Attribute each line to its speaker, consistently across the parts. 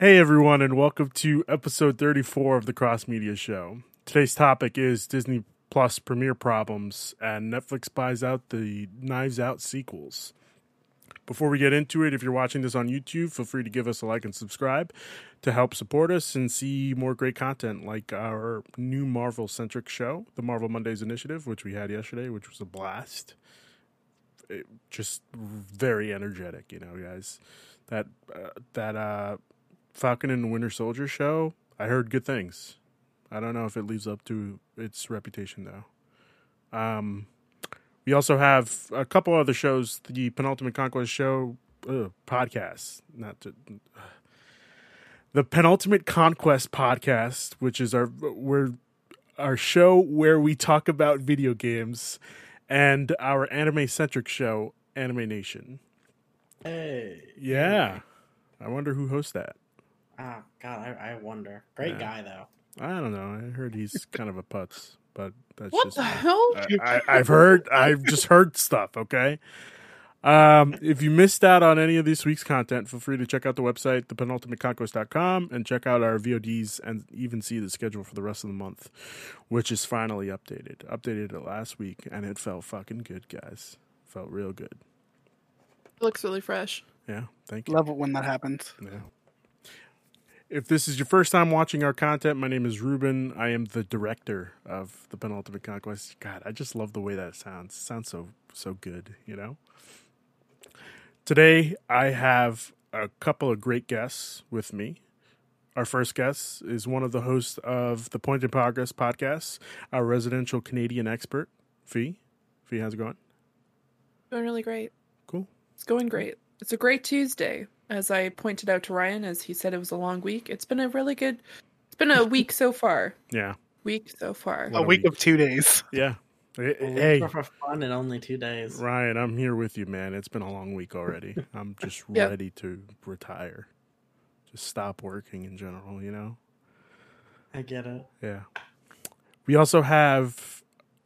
Speaker 1: Hey everyone, and welcome to episode 34 of the Cross Media Show. Today's topic is Disney Plus premiere problems and Netflix buys out the Knives Out sequels. Before we get into it, if you're watching this on YouTube, feel free to give us a like and subscribe to help support us and see more great content like our new Marvel centric show, the Marvel Mondays Initiative, which we had yesterday, which was a blast. It, just very energetic, you know, guys. That uh, that uh Falcon and the Winter Soldier show, I heard good things. I don't know if it lives up to its reputation though. Um, we also have a couple other shows. The Penultimate Conquest show ugh, podcast, not to, uh, the Penultimate Conquest podcast, which is our where our show where we talk about video games, and our anime centric show, Anime Nation.
Speaker 2: Hey.
Speaker 1: Yeah, I wonder who hosts that.
Speaker 2: Oh God, I, I wonder. Great
Speaker 1: Yeah.
Speaker 2: guy though.
Speaker 1: I don't know. I heard he's kind of a putz, but that's
Speaker 3: What
Speaker 1: just
Speaker 3: the
Speaker 1: me.
Speaker 3: hell?
Speaker 1: I, I, I've heard. I've just heard stuff. Okay. Um, if you missed out on any of this week's content, feel free to check out the website, thepenultimateconquest.com, and check out our VODs and even see the schedule for the rest of the month, which is finally updated. Updated it last week, and it felt fucking good, guys. Felt real good.
Speaker 3: looks really fresh.
Speaker 1: Yeah. Thank you.
Speaker 4: Love it when that happens.
Speaker 1: Yeah. If this is your first time watching our content, my name is Ruben. I am the director of the Penultimate Conquest. God, I just love the way that sounds. It sounds so so good, you know. Today I have a couple of great guests with me. Our first guest is one of the hosts of the Point in Progress podcast, our residential Canadian expert, Fi. Fi, how's it going?
Speaker 3: Going really great.
Speaker 1: Cool.
Speaker 3: It's going great. It's a great Tuesday. As I pointed out to Ryan, as he said it was a long week. It's been a really good. It's been a week so far.
Speaker 1: Yeah.
Speaker 3: Week so far.
Speaker 4: A
Speaker 1: a
Speaker 4: week
Speaker 1: week.
Speaker 4: of two days.
Speaker 1: Yeah. Hey,
Speaker 2: A week
Speaker 1: hey,
Speaker 2: for fun in only two days.
Speaker 1: Ryan, I'm here with you, man. It's been a long week already. I'm just
Speaker 3: Yeah.
Speaker 1: ready to retire. Just stop working in general, you know?
Speaker 2: I get it.
Speaker 1: Yeah. We also have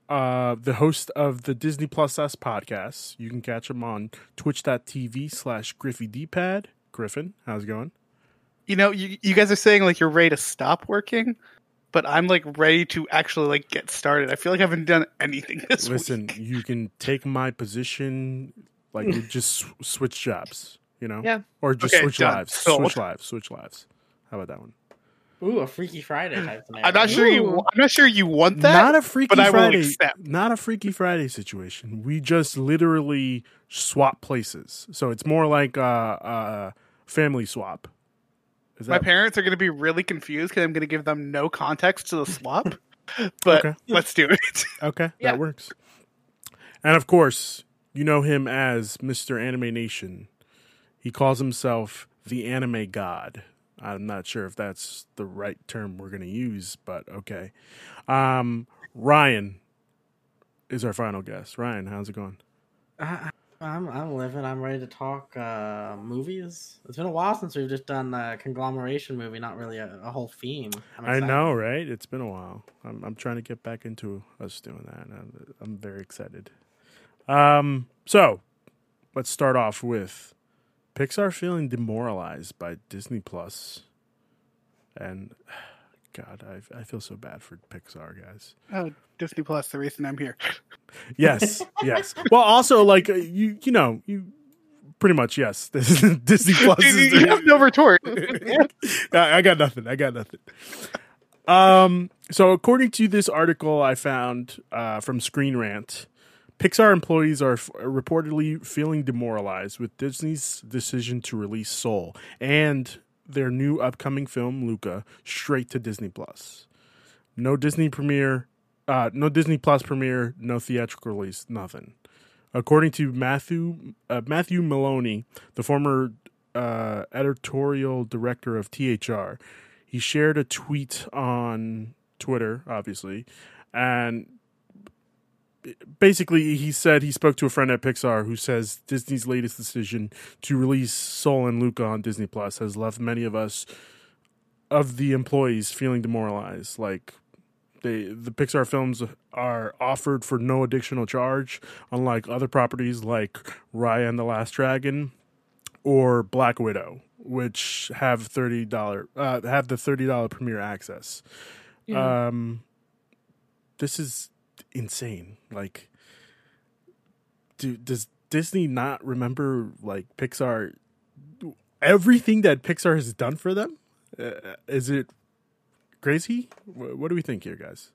Speaker 1: uh, the host of the Disney Plus Us podcast. You can catch him on twitch.tv slash Griffy D-pad. Griffin, how's it going?
Speaker 4: You know, you, you guys are saying like you're ready to stop working, but I'm like ready to actually like get started. I feel like I haven't done anything this
Speaker 1: Listen,
Speaker 4: week.
Speaker 1: you can take my position, like you just switch jobs, you know?
Speaker 3: Yeah.
Speaker 1: Or just
Speaker 4: Okay,
Speaker 1: switch
Speaker 4: done.
Speaker 1: lives.
Speaker 4: Sold.
Speaker 1: Switch lives. Switch lives. How about that one?
Speaker 2: Ooh, a Freaky Friday type scenario.
Speaker 4: I'm not sure you. I'm not sure you want that.
Speaker 1: not a freaky
Speaker 4: but I will
Speaker 1: Friday.
Speaker 4: accept.
Speaker 1: Not a freaky Friday situation. We just literally swap places. So it's more like a, a family swap. Is
Speaker 4: My parents are going to be really confused because I'm going to give them no context to the swap. but
Speaker 1: Okay.
Speaker 4: let's do it.
Speaker 1: okay?
Speaker 3: Yeah.
Speaker 1: That works. And of course, you know him as Mr. Anime Nation. He calls himself the Anime God. I'm not sure if that's the right term we're going to use, but okay. Um, Ryan is our final guest. Ryan, how's it going?
Speaker 2: I, I'm I'm living. I'm ready to talk uh, movies. It's been a while since we've just done a conglomeration movie, not really a, a whole theme.
Speaker 1: I know, right? It's been a while. I'm I'm trying to get back into us doing that. I'm, I'm very excited. Um, so let's start off with Pixar feeling demoralized by Disney Plus, and God, I I feel so bad for Pixar guys.
Speaker 4: oh, Disney Plus, the reason I'm here.
Speaker 1: Yes, yes. Well, also like uh, you you know you pretty much yes. This is Disney Plus. is
Speaker 4: you have no retort.
Speaker 1: I I got nothing. I got nothing. Um. So, according to this article I found uh, from Screen Rant, Pixar employees are f- reportedly feeling demoralized with Disney's decision to release Soul and their new upcoming film Luca straight to Disney Plus. No Disney premiere, uh, no Disney Plus premiere, no theatrical release, nothing. According to Matthew uh, Matthew Belloni, the former uh, editorial director of THR, he shared a tweet on Twitter, obviously, and basically he said he spoke to a friend at Pixar who says Disney's latest decision to release Soul and Luca on Disney Plus has left many of us of the employees feeling demoralized. Like they the Pixar films are offered for no additional charge, unlike other properties like Raya and the Last Dragon or Black Widow which have thirty dollar uh, have the thirty dollar premiere access.
Speaker 3: Yeah.
Speaker 1: Um, this is insane. Like, do does Disney not remember like Pixar? Everything that Pixar has done for them, uh, is it crazy? What do we think here, guys?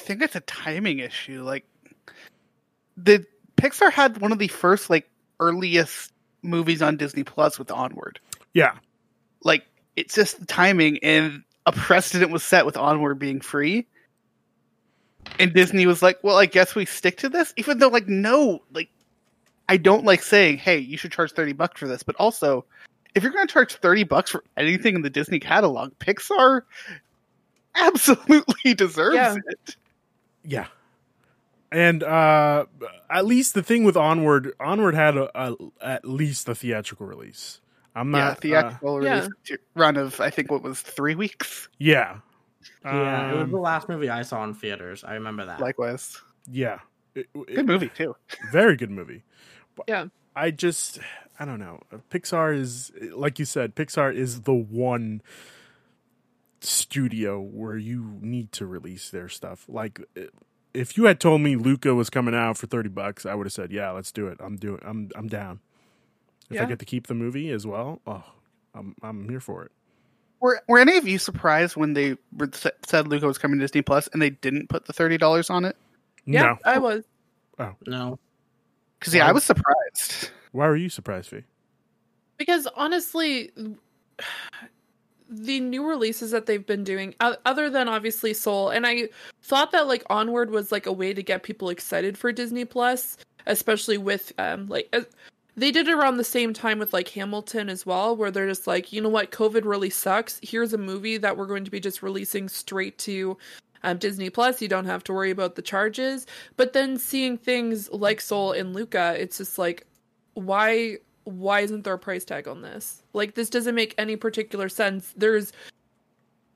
Speaker 4: I think it's a timing issue. Like the Pixar had one of the first like earliest movies on Disney Plus with Onward.
Speaker 1: Yeah,
Speaker 4: Like it's just the timing and a precedent was set with Onward being free. And Disney was like, "Well, I guess we stick to this." Even though like no, like I don't like saying, "Hey, you should charge 30 bucks for this." But also, if you're going to charge 30 bucks for anything in the Disney catalog, Pixar absolutely deserves
Speaker 3: Yeah.
Speaker 4: it.
Speaker 1: yeah. And uh at least the thing with Onward, Onward had a, a at least a theatrical release. I'm not uh,
Speaker 4: theatrical
Speaker 3: yeah.
Speaker 4: release t- run of I think what was three weeks.
Speaker 1: yeah.
Speaker 2: Yeah, it was
Speaker 1: Um,
Speaker 2: the last movie I saw in theaters. I remember that.
Speaker 4: Likewise,
Speaker 1: yeah. It- it-
Speaker 4: good movie too.
Speaker 1: very good movie. But
Speaker 3: Yeah.
Speaker 1: I just I don't know. Pixar is like you said, Pixar is the one studio where you need to release their stuff. Like if you had told me Luca was coming out for 30 bucks, I would have said, "Yeah, let's do it. I'm doing I'm I'm down." If I get to keep the movie as well, oh, I'm I'm here for it.
Speaker 4: Were Were any of you surprised when they were, said Luca was coming to Disney Plus and they didn't put the thirty dollars on it?
Speaker 3: Yeah,
Speaker 1: No.
Speaker 3: I was.
Speaker 2: Oh no,
Speaker 4: Because yeah, I was surprised.
Speaker 1: Why were you surprised, Fi?
Speaker 3: Because honestly, the new releases that they've been doing, other than obviously Soul, and I thought that like Onward was like a way to get people excited for Disney Plus, especially with um like uh, they did it around the same time with like Hamilton as well, where they're just like, you know what, COVID really sucks. Here's a movie that we're going to be just releasing straight to um, Disney Plus. You don't have to worry about the charges. But then seeing things like Soul and Luca, it's just like, why why isn't there a price tag on this? Like this doesn't make any particular sense. There's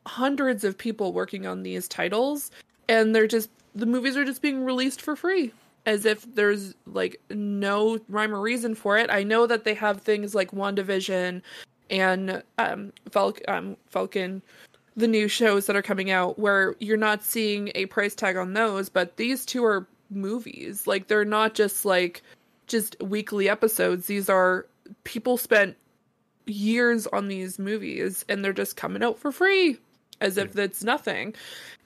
Speaker 3: hundreds of people working on these titles and they're just the movies are just being released for free as if there's like no rhyme or reason for it. I know that they have things like WandaVision and um, Fal- um Falcon the new shows that are coming out where you're not seeing a price tag on those, but these two are movies. Like they're not just like just weekly episodes. These are people spent years on these movies and they're just coming out for free as if that's nothing.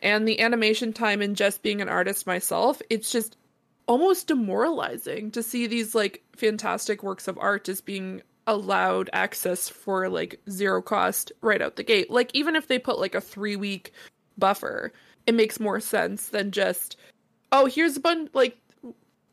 Speaker 3: And the animation time and just being an artist myself, it's just almost demoralizing to see these like fantastic works of art just being allowed access for like zero cost right out the gate. Like even if they put like a 3 week buffer, it makes more sense than just oh, here's a bunch like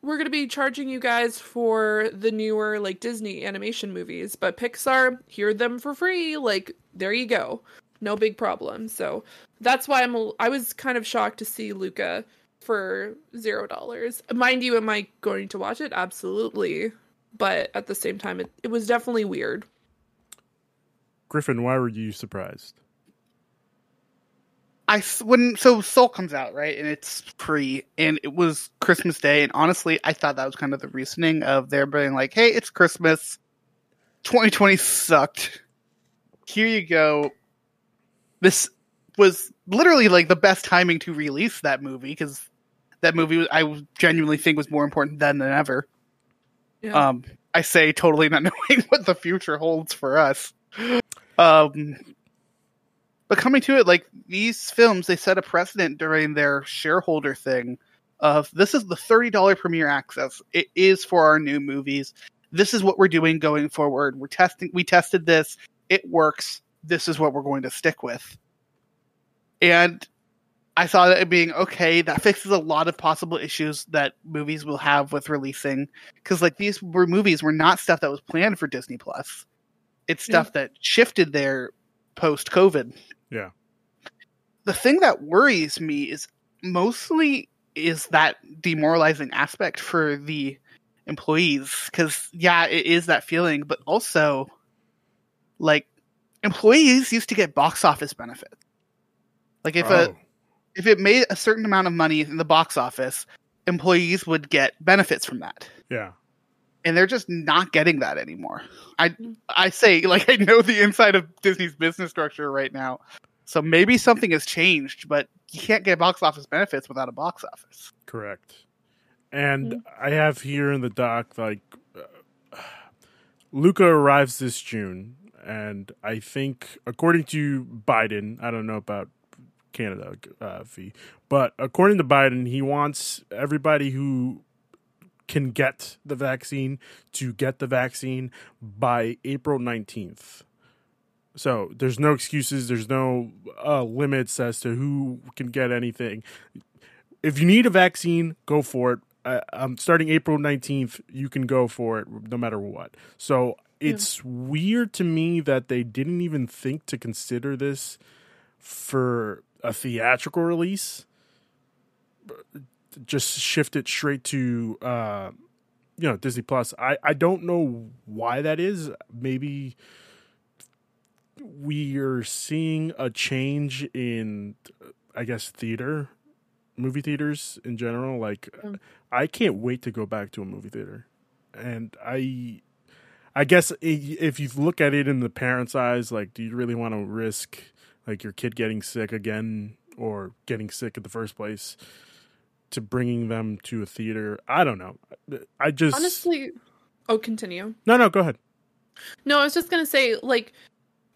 Speaker 3: we're going to be charging you guys for the newer like Disney animation movies, but Pixar, hear them for free. Like there you go. No big problem. So that's why I'm I was kind of shocked to see Luca for zero dollars. Mind you, am I going to watch it? Absolutely. But at the same time, it, it was definitely weird.
Speaker 1: Griffin, why were you surprised?
Speaker 4: I s- when so Soul comes out right, and it's free, and it was Christmas Day, and honestly, I thought that was kind of the reasoning of their being like, "Hey, it's Christmas. 2020 sucked. Here you go. This was literally like the best timing to release that movie because that movie was- I genuinely think was more important then than ever.
Speaker 3: Yeah.
Speaker 4: Um, I say totally not knowing what the future holds for us. Um, but coming to it, like these films, they set a precedent during their shareholder thing of this is the thirty dollar premiere access. It is for our new movies. This is what we're doing going forward. We're testing. We tested this. It works. This is what we're going to stick with. And I saw that it being okay. That fixes a lot of possible issues that movies will have with releasing because like these were movies were not stuff that was planned for Disney Plus. It's
Speaker 3: Yeah.
Speaker 4: stuff that shifted there post COVID.
Speaker 1: Yeah.
Speaker 4: The thing that worries me is mostly is that demoralizing aspect for the employees because yeah, it is that feeling, but also like employees used to get box office benefits. Like if a
Speaker 1: Oh,
Speaker 4: if it made a certain amount of money in the box office, employees would get benefits from that.
Speaker 1: yeah.
Speaker 4: and they're just not getting that anymore. I. I say like I know the inside of Disney's business structure right now, so maybe something has changed, but you can't get box office benefits without a box office.
Speaker 1: Correct. And I have here in the doc like uh, Luca arrives this June, and I think according to Biden, I don't know about Canada uh, Fi, but according to Biden, he wants everybody who can get the vaccine to get the vaccine by April nineteenth. So there's no excuses. There's no uh, limits as to who can get anything. If you need a vaccine, go for it. Uh, um, starting April 19th, you can go for it no matter what. So it's weird to me that they didn't even think to consider this for a theatrical release. Just shift it straight to uh, you know Disney Plus. I I don't know why that is. Maybe we are seeing a change in I guess theater movie theaters in general like
Speaker 3: Mm.
Speaker 1: I can't wait to go back to a movie theater. And I I guess if you look at it in the parent's eyes like do you really want to risk like your kid getting sick again or getting sick in the first place to bringing them to a theater? I don't know. I just
Speaker 3: Honestly, oh, continue.
Speaker 1: No, no, go ahead.
Speaker 3: No, I was just gonna say, like,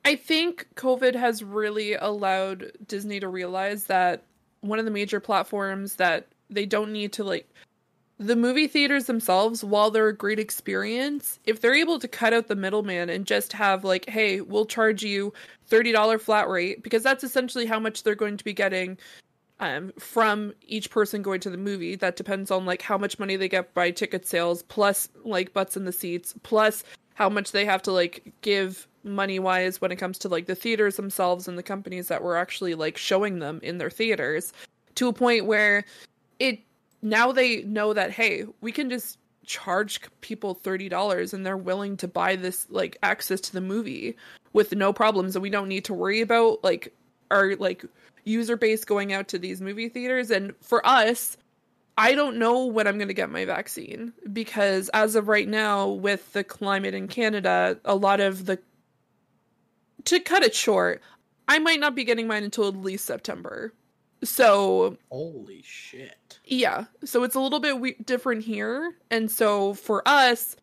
Speaker 3: I think COVID has really allowed Disney to realize that one of the major platforms that they don't need to like the movie theaters themselves, while they're a great experience, if they're able to cut out the middleman and just have like, hey, we'll charge you thirty dollar flat rate because that's essentially how much they're going to be getting um, from each person going to the movie. That depends on like how much money they get by ticket sales, plus like butts in the seats, plus how much they have to like give money wise when it comes to like the theaters themselves and the companies that were actually like showing them in their theaters to a point where it now they know that hey we can just charge people $30 and they're willing to buy this like access to the movie with no problems. And we don't need to worry about like our like user base going out to these movie theaters. And for us I don't know when I'm going to get my vaccine because as of right now with the climate in Canada a lot of the to cut it short I might not be getting mine until at least September so
Speaker 2: Holy shit.
Speaker 3: yeah so it's a little bit we- different here and so for us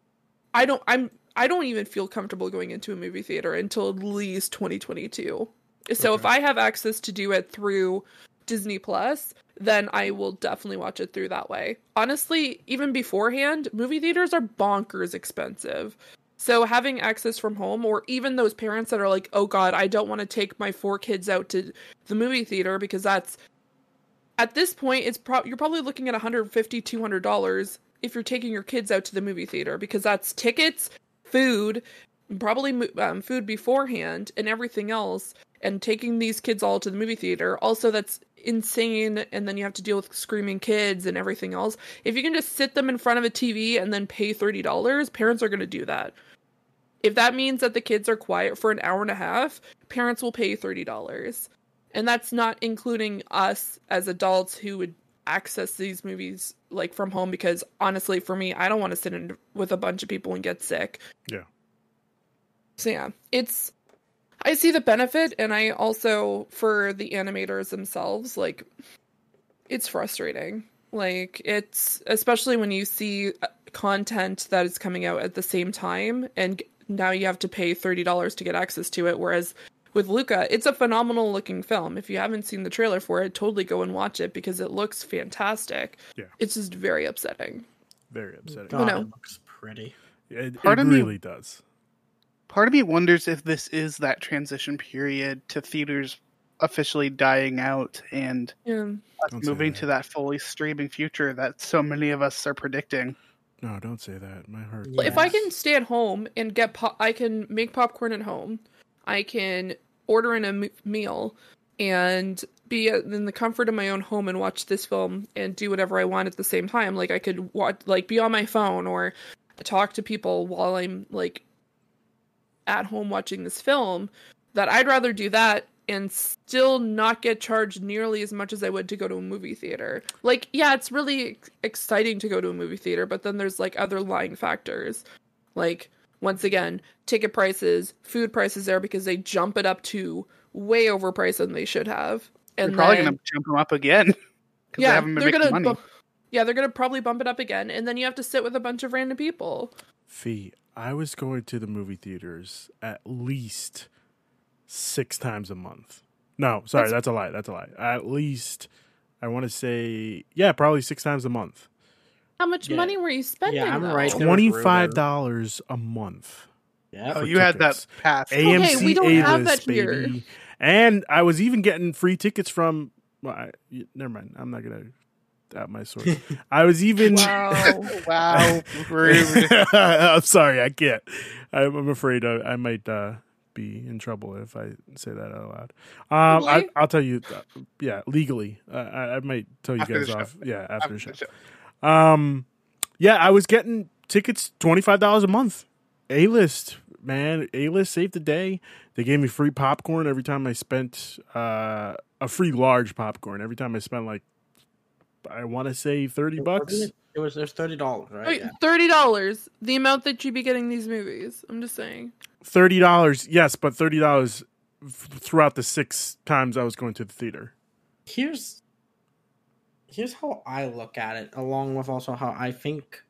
Speaker 3: i don't i'm i don't even feel comfortable going into a movie theater until at least 2022 so if i have access to do it through disney plus then i will definitely watch it through that way. Honestly even beforehand movie theaters are bonkers expensive. So having access from home or even those parents that are like oh god i don't want to take my four kids out to the movie theater because that's at this point it's pro- you're probably looking at 150 200 dollars if you're taking your kids out to the movie theater because that's tickets food probably um, food beforehand and everything else and taking these kids all to the movie theater. Also that's insane and then you have to deal with screaming kids and everything else. If you can just sit them in front of a tv and then pay $30 parents are going to do that. If that means that the kids are quiet for an hour and a half parents will pay $30 and that's not including us as adults who would access these movies like from home because honestly for me I don't want to sit in with a bunch of people and get sick.
Speaker 1: Yeah.
Speaker 3: So yeah, it's I see the benefit and I also for the animators themselves like it's frustrating. Like it's especially when you see uh, content that is coming out at the same time and now you have to pay $30 to get access to it whereas with Luca, it's a phenomenal looking film. If you haven't seen the trailer for it, totally go and watch it because it looks fantastic.
Speaker 1: Yeah.
Speaker 3: It's just very upsetting.
Speaker 1: Very upsetting.
Speaker 2: God,
Speaker 3: no.
Speaker 2: it looks pretty.
Speaker 1: It,
Speaker 4: Part
Speaker 1: it
Speaker 4: of me-
Speaker 1: really does.
Speaker 4: Part of me wonders if this is that transition period to theaters officially dying out and
Speaker 3: Yeah.
Speaker 4: us moving
Speaker 1: that.
Speaker 4: to that fully streaming future that so many of us are predicting.
Speaker 1: No, don't say that. My heart.
Speaker 2: Yeah.
Speaker 3: If I can stay at home and get pop, I can make popcorn at home. I can order in a m- meal and be uh, in the comfort of my own home and watch this film and do whatever I want at the same time. Like I could watch, like be on my phone or talk to people while I'm like at home watching this film. That I'd rather do that and still not get charged nearly as much as I would to go to a movie theater. Like, yeah, it's really exciting to go to a movie theater, but then there's like other lying factors. Like, once again, ticket prices, food prices there because they jump it up to way overpriced than they should have.
Speaker 4: And They're
Speaker 3: And
Speaker 4: probably
Speaker 3: then,
Speaker 4: going to jump them up again. 'cause they
Speaker 3: yeah,
Speaker 4: haven't been
Speaker 3: they're
Speaker 4: making
Speaker 3: gonna
Speaker 4: money.
Speaker 3: bu- yeah, they're gonna probably bump it up again, and then you have to sit with a bunch of random people.
Speaker 1: Fi, I was going to the movie theaters at least six times a month. No, sorry,
Speaker 3: That's-
Speaker 1: that's, a lie. That's a lie. At least, I want to say, yeah, probably six times a month.
Speaker 3: How much
Speaker 2: Yeah.
Speaker 3: money were you spending?
Speaker 2: Yeah, I'm
Speaker 3: though?
Speaker 2: right.
Speaker 1: Twenty five dollars a month.
Speaker 2: Yeah.
Speaker 4: Oh,
Speaker 1: for
Speaker 4: you had that pass.
Speaker 1: AMC
Speaker 3: we don't have
Speaker 1: A-list,
Speaker 3: that here.
Speaker 1: baby. And I was even getting free tickets from. Well, I, y- never mind. I'm not gonna out my source. I was even.
Speaker 3: Wow.
Speaker 4: wow, rude.
Speaker 1: I'm sorry, I can't. I'm, I'm afraid I, I might uh, be in trouble if I say that out loud. Um, I, I'll tell you, uh, yeah, legally. Uh, I, I might tell you
Speaker 4: After
Speaker 1: guys off. Yeah, after the show.
Speaker 4: show.
Speaker 1: Um, yeah, I was getting tickets twenty five dollars a month. A list, man. A list saved the day. They gave me free popcorn every time I spent uh, a free large popcorn every time I spent like I want to say thirty bucks.
Speaker 2: It was there's thirty dollars, right?
Speaker 3: Wait,
Speaker 2: Yeah.
Speaker 3: thirty dollars, the amount that you'd be getting these movies. I'm just saying.
Speaker 1: Thirty dollars, yes, but thirty dollars f- throughout the six times I was going to the theater.
Speaker 2: Here's here's how I look at it, along with also how I think.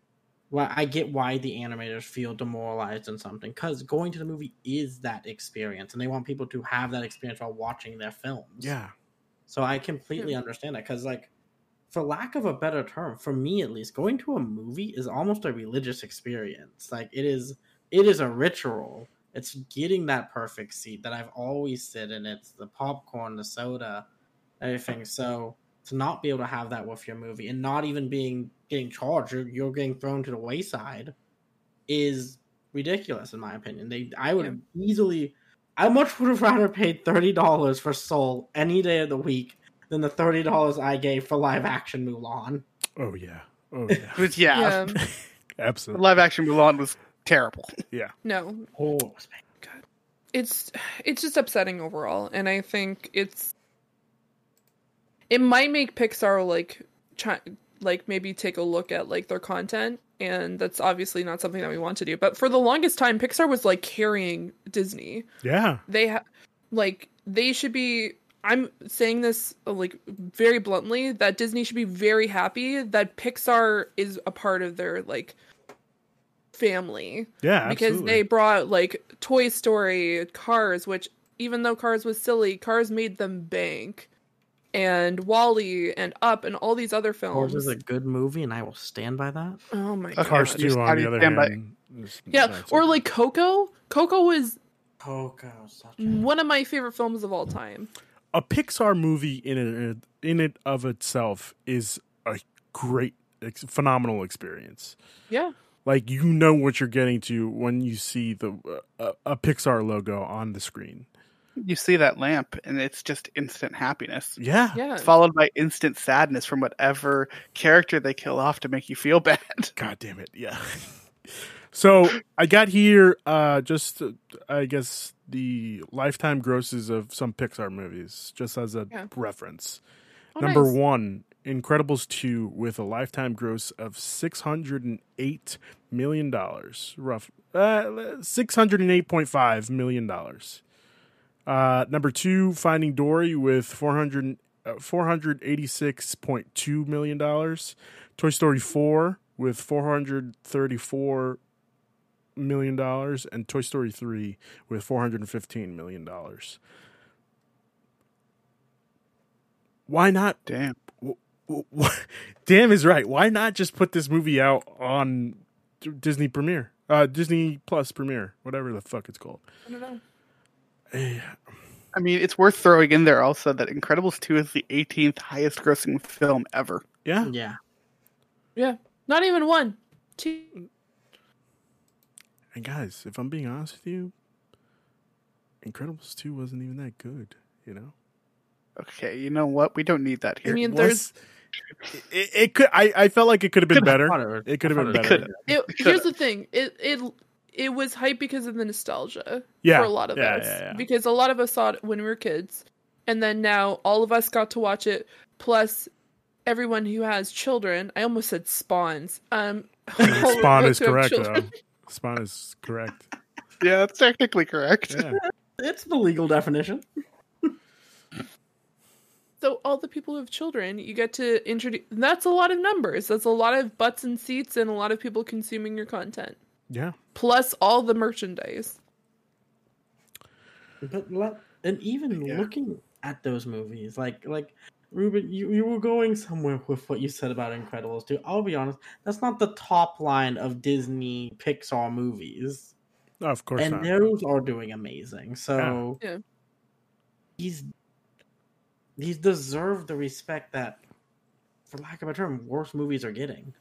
Speaker 2: Well, I get why the animators feel demoralized in something because going to the movie is that experience, and they want people to have that experience while watching their films.
Speaker 1: Yeah,
Speaker 2: So I completely understand that because, like, for lack of a better term, for me at least, going to a movie is almost a religious experience. Like it is, it is a ritual. It's getting that perfect seat that I've always sit in. It's the popcorn, the soda, everything. So to not be able to have that with your movie and not even being getting charged, you're, you're getting thrown to the wayside, is ridiculous in my opinion. They, I would have easily. I much would have rather paid thirty dollars for Soul any day of the week than the thirty dollars I gave for live action Mulan.
Speaker 1: oh yeah, oh yeah,
Speaker 4: yeah,
Speaker 3: Yeah.
Speaker 1: absolutely.
Speaker 4: live action Mulan was terrible. Yeah.
Speaker 3: No,
Speaker 2: Oh,
Speaker 3: it's it's just upsetting overall, and I think it's it might make Pixar like try, like maybe take a look at like their content, and that's obviously not something that we want to do. But for the longest time, Pixar was like carrying Disney.
Speaker 1: Yeah,
Speaker 3: they ha- like they should be i'm saying this like very bluntly that disney should be very happy that pixar is a part of their like family
Speaker 1: yeah,
Speaker 3: because
Speaker 1: absolutely.
Speaker 3: they brought like toy story cars which even though cars was silly cars made them bank and WALL-E and up and all these other
Speaker 2: Cars
Speaker 3: films
Speaker 2: is a good movie, and I will stand by that.
Speaker 3: oh my
Speaker 4: Okay.
Speaker 3: god
Speaker 1: Cars two, on the other
Speaker 4: stand by-
Speaker 1: hand,
Speaker 3: yeah or like coco coco was
Speaker 2: Coco, such a
Speaker 3: one of my favorite films of all time
Speaker 1: a Pixar movie in it in it of itself is a great, ex- phenomenal experience.
Speaker 3: yeah
Speaker 1: Like you know what you're getting to when you see the uh, a Pixar logo on the screen.
Speaker 4: You see that lamp, and it's just instant happiness,
Speaker 1: Yeah,
Speaker 3: yeah
Speaker 4: followed by instant sadness from whatever character they kill off to make you feel bad.
Speaker 1: God damn it, yeah. so I got here uh just uh, I guess the lifetime grosses of some Pixar movies, just as a
Speaker 3: Yeah.
Speaker 1: reference.
Speaker 3: Oh,
Speaker 1: Number
Speaker 3: nice.
Speaker 1: one, Incredibles 2 with a lifetime gross of $608 million. Rough. Uh, $608.5 million. Uh, number two, Finding Dory with 400, uh, $486.2 million. Toy Story 4 with $434 million. And Toy Story 3 with $415 million. Why not
Speaker 4: Damn.
Speaker 1: w- w- damn is right. Why not just put this movie out on D- Disney Premiere, uh, Disney Plus Premiere, whatever the fuck it's called?
Speaker 3: I don't know.
Speaker 1: Eh,
Speaker 4: I mean, it's worth throwing in there also that Incredibles 2 is the 18th highest grossing film ever.
Speaker 1: yeah,
Speaker 2: yeah.
Speaker 3: Yeah, not even one, two.
Speaker 1: and guys, if I'm being honest with you, Incredibles two wasn't even that good. You know,
Speaker 4: Okay, you know what? We don't need that here.
Speaker 3: I
Speaker 1: mean,
Speaker 3: there's
Speaker 1: was- it, it could. I, I felt like it could have been better.
Speaker 2: it
Speaker 1: could have been
Speaker 2: thought it
Speaker 1: better.
Speaker 3: it,
Speaker 4: Could've.
Speaker 3: here's the thing. It it it was hype because of the nostalgia
Speaker 1: Yeah,
Speaker 3: for a lot of
Speaker 1: yeah,
Speaker 3: us.
Speaker 1: yeah, yeah.
Speaker 3: Because a lot of us saw it when we were kids. and then now all of us got to watch it, plus everyone who has children. I almost said spawns. Um,
Speaker 1: Spawn is correct
Speaker 3: children.
Speaker 1: though. Spawn is correct.
Speaker 4: Yeah, that's technically correct.
Speaker 1: Yeah.
Speaker 2: It's the legal definition.
Speaker 3: So all the people who have children, you get to introduce. That's a lot of numbers. That's a lot of butts and seats, and a lot of people consuming your content.
Speaker 1: Yeah.
Speaker 3: Plus all the merchandise.
Speaker 2: But let, and even
Speaker 4: Yeah.
Speaker 2: looking at those movies, like like Ruben, you, you were going somewhere with what you said about Incredibles two. I'll be honest, that's not the top line of Disney Pixar movies,
Speaker 1: Oh, of course
Speaker 2: and
Speaker 1: not.
Speaker 2: those are doing amazing. So
Speaker 3: Yeah.
Speaker 2: he's he's deserved the respect that, for lack of a term, worse movies are getting.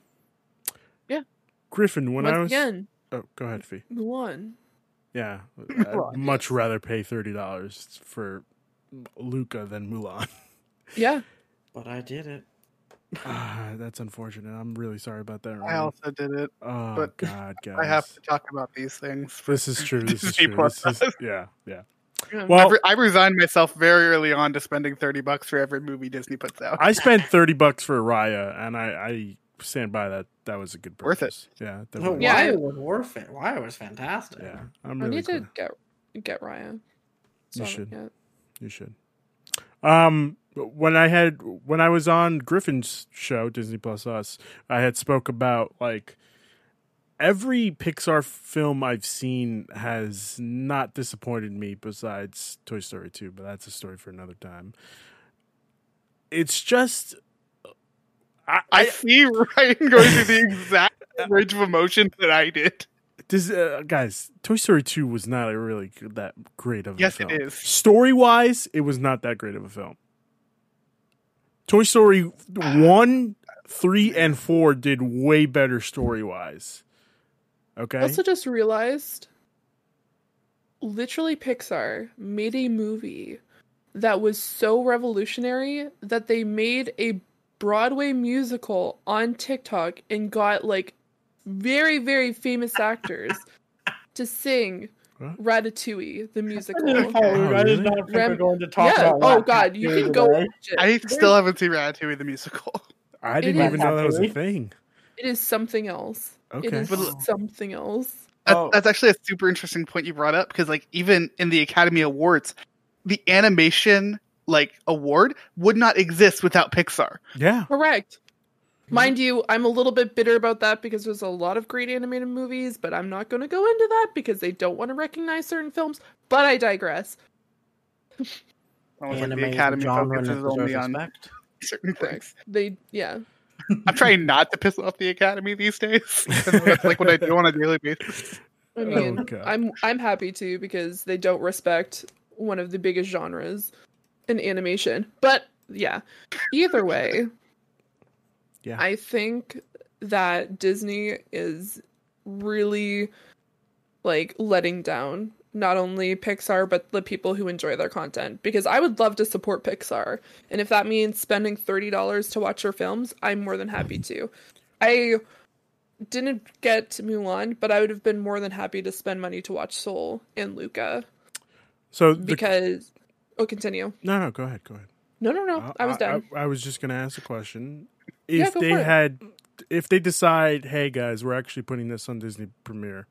Speaker 1: Yeah, Griffin, when
Speaker 3: Once
Speaker 1: I was
Speaker 3: again,
Speaker 1: Oh, go ahead, Fi.
Speaker 3: Mulan.
Speaker 1: Yeah. I'd much rather pay thirty dollars for Luca than Mulan.
Speaker 3: Yeah.
Speaker 2: But I did it.
Speaker 1: Ah, that's unfortunate. I'm really sorry about that.
Speaker 4: I also did it.
Speaker 1: Oh
Speaker 4: but
Speaker 1: God, guys.
Speaker 4: I have to talk about these things.
Speaker 1: This is true. This is true. This is, yeah, yeah.
Speaker 3: Yeah.
Speaker 1: Well,
Speaker 4: I, re- I resigned myself very early on to spending thirty bucks for every movie Disney puts out.
Speaker 1: I spent thirty bucks for Raya, and I, I stand by that. That was a good
Speaker 4: Worth it.
Speaker 1: Yeah,
Speaker 2: No,
Speaker 1: definitely.
Speaker 3: Yeah.
Speaker 2: Raya was worth it. Raya was fantastic.
Speaker 1: Yeah, I'm
Speaker 3: I
Speaker 1: really
Speaker 3: need to
Speaker 1: glad.
Speaker 3: get get Raya.
Speaker 1: You should.
Speaker 3: yet.
Speaker 1: You should. Um, when I had when I was on Griffin's show, Disney Plus Us, I had spoke about like every Pixar film I've seen has not disappointed me besides Toy Story 2, but that's a story for another time. It's just I,
Speaker 4: I
Speaker 1: I
Speaker 4: see Ryan going through the exact range of emotion that I did.
Speaker 1: This, uh, guys, Toy Story 2 was not a really good- that great of
Speaker 4: Yes,
Speaker 1: a
Speaker 4: it
Speaker 1: film.
Speaker 4: is.
Speaker 1: Story wise, it was not that great of a film. Toy Story 1, 3, and 4 did way better story wise. Okay?
Speaker 3: I also just realized literally Pixar made a movie that was so revolutionary that they made a Broadway musical on TikTok and got like very, very famous actors to sing
Speaker 1: What?
Speaker 3: Ratatouille, the musical.
Speaker 2: didn't, follow. I did not think
Speaker 3: Rem-
Speaker 2: we're going to talk
Speaker 3: yeah.
Speaker 2: about
Speaker 3: Oh god, you can go watch it.
Speaker 4: I still haven't seen Ratatouille the musical.
Speaker 1: I didn't
Speaker 3: It
Speaker 1: even
Speaker 2: is-
Speaker 1: know that was a thing.
Speaker 3: It is something else.
Speaker 1: Okay.
Speaker 3: is
Speaker 4: But-
Speaker 3: something else.
Speaker 4: That,
Speaker 2: Oh.
Speaker 4: That's actually a super interesting point you brought up because, like, even in the Academy Awards, the animation like award would not exist without Pixar.
Speaker 1: Yeah.
Speaker 3: Correct. Mind you, I'm a little bit bitter about that because there's a lot of great animated movies, but I'm not going to go into that because they don't want to recognize certain films. But I digress.
Speaker 4: Almost like the
Speaker 2: Anime is a
Speaker 4: Academy focuses only on
Speaker 2: respect.
Speaker 4: certain things.
Speaker 3: They, yeah.
Speaker 4: I'm trying not to piss off the Academy these days. That's like what I do on a daily basis.
Speaker 3: I mean,
Speaker 1: Oh,
Speaker 3: I'm I'm happy to because they don't respect one of the biggest genres in animation. But yeah, either way,
Speaker 1: Yeah.
Speaker 3: I think that Disney is really like letting down not only Pixar but the people who enjoy their content because I would love to support Pixar and if that means spending $30 to watch their films, I'm more than happy to. I didn't get Mulan, but I would have been more than happy to spend money to watch Soul and Luca
Speaker 1: So the,
Speaker 3: because oh continue.
Speaker 1: no, no, go ahead, go ahead.
Speaker 3: No, no, no. I was done.
Speaker 1: I, was just going to ask a question.
Speaker 3: Yeah,
Speaker 1: If
Speaker 3: go
Speaker 1: they
Speaker 3: for it.
Speaker 1: had, if they decide, hey guys, we're actually putting this on Disney Premiere,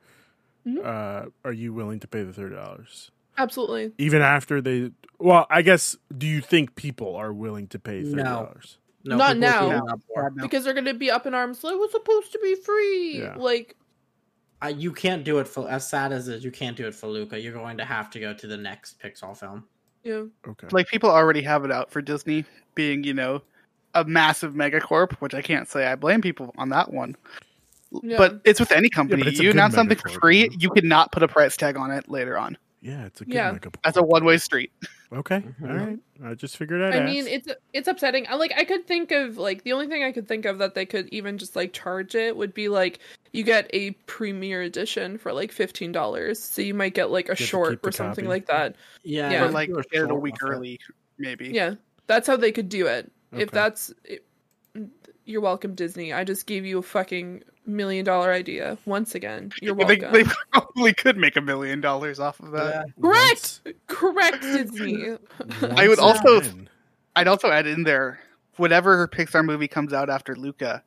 Speaker 3: Mhm.
Speaker 1: uh, are you willing to pay the thirty dollars?
Speaker 3: Absolutely.
Speaker 1: Even after they, well, I guess, do you think people are willing to pay thirty dollars?
Speaker 2: No,
Speaker 3: Not now.
Speaker 2: keeping up for it.
Speaker 4: No.
Speaker 3: Because they're going to be up in arms like it was supposed to be free.
Speaker 1: Yeah.
Speaker 3: Like
Speaker 2: I, you can't do it for as sad as it is. You can't do it for Luca. You're going to have to go to the next Pixar film.
Speaker 3: Yeah.
Speaker 1: Okay.
Speaker 4: Like people already have it out for Disney being, you know, a massive megacorp, which I can't say I blame people on that one.
Speaker 3: Yeah.
Speaker 4: But it's with any company.
Speaker 1: it's a
Speaker 4: you
Speaker 1: good
Speaker 4: announce something for free,
Speaker 1: yeah.
Speaker 4: you cannot put a price tag on it later on.
Speaker 1: yeah, it's a good
Speaker 3: Yeah.
Speaker 1: makeup.
Speaker 4: That's a one way street.
Speaker 1: Okay,
Speaker 2: Mhm.
Speaker 1: all right. I just figured I'd
Speaker 3: I mean, it's it's upsetting. I like I could think of like the only thing I could think of that they could even just like charge it would be like you get a premiere edition for like fifteen dollars, so you might get like a
Speaker 1: to
Speaker 3: short or something
Speaker 1: copy.
Speaker 3: like that.
Speaker 2: Yeah,
Speaker 3: Yeah.
Speaker 4: Or like
Speaker 2: do a
Speaker 4: get a week early, maybe.
Speaker 3: Yeah, that's how they could do it. If that's, it, you're welcome, Disney. I just gave you a fucking million dollar idea once again. You're
Speaker 4: They,
Speaker 3: welcome.
Speaker 4: they probably could make a million dollars off of that.
Speaker 2: Yeah.
Speaker 3: Correct, correct. Next Disney.
Speaker 4: I would also-
Speaker 1: again.
Speaker 4: I'd also add in there whatever Pixar movie comes out after Luca,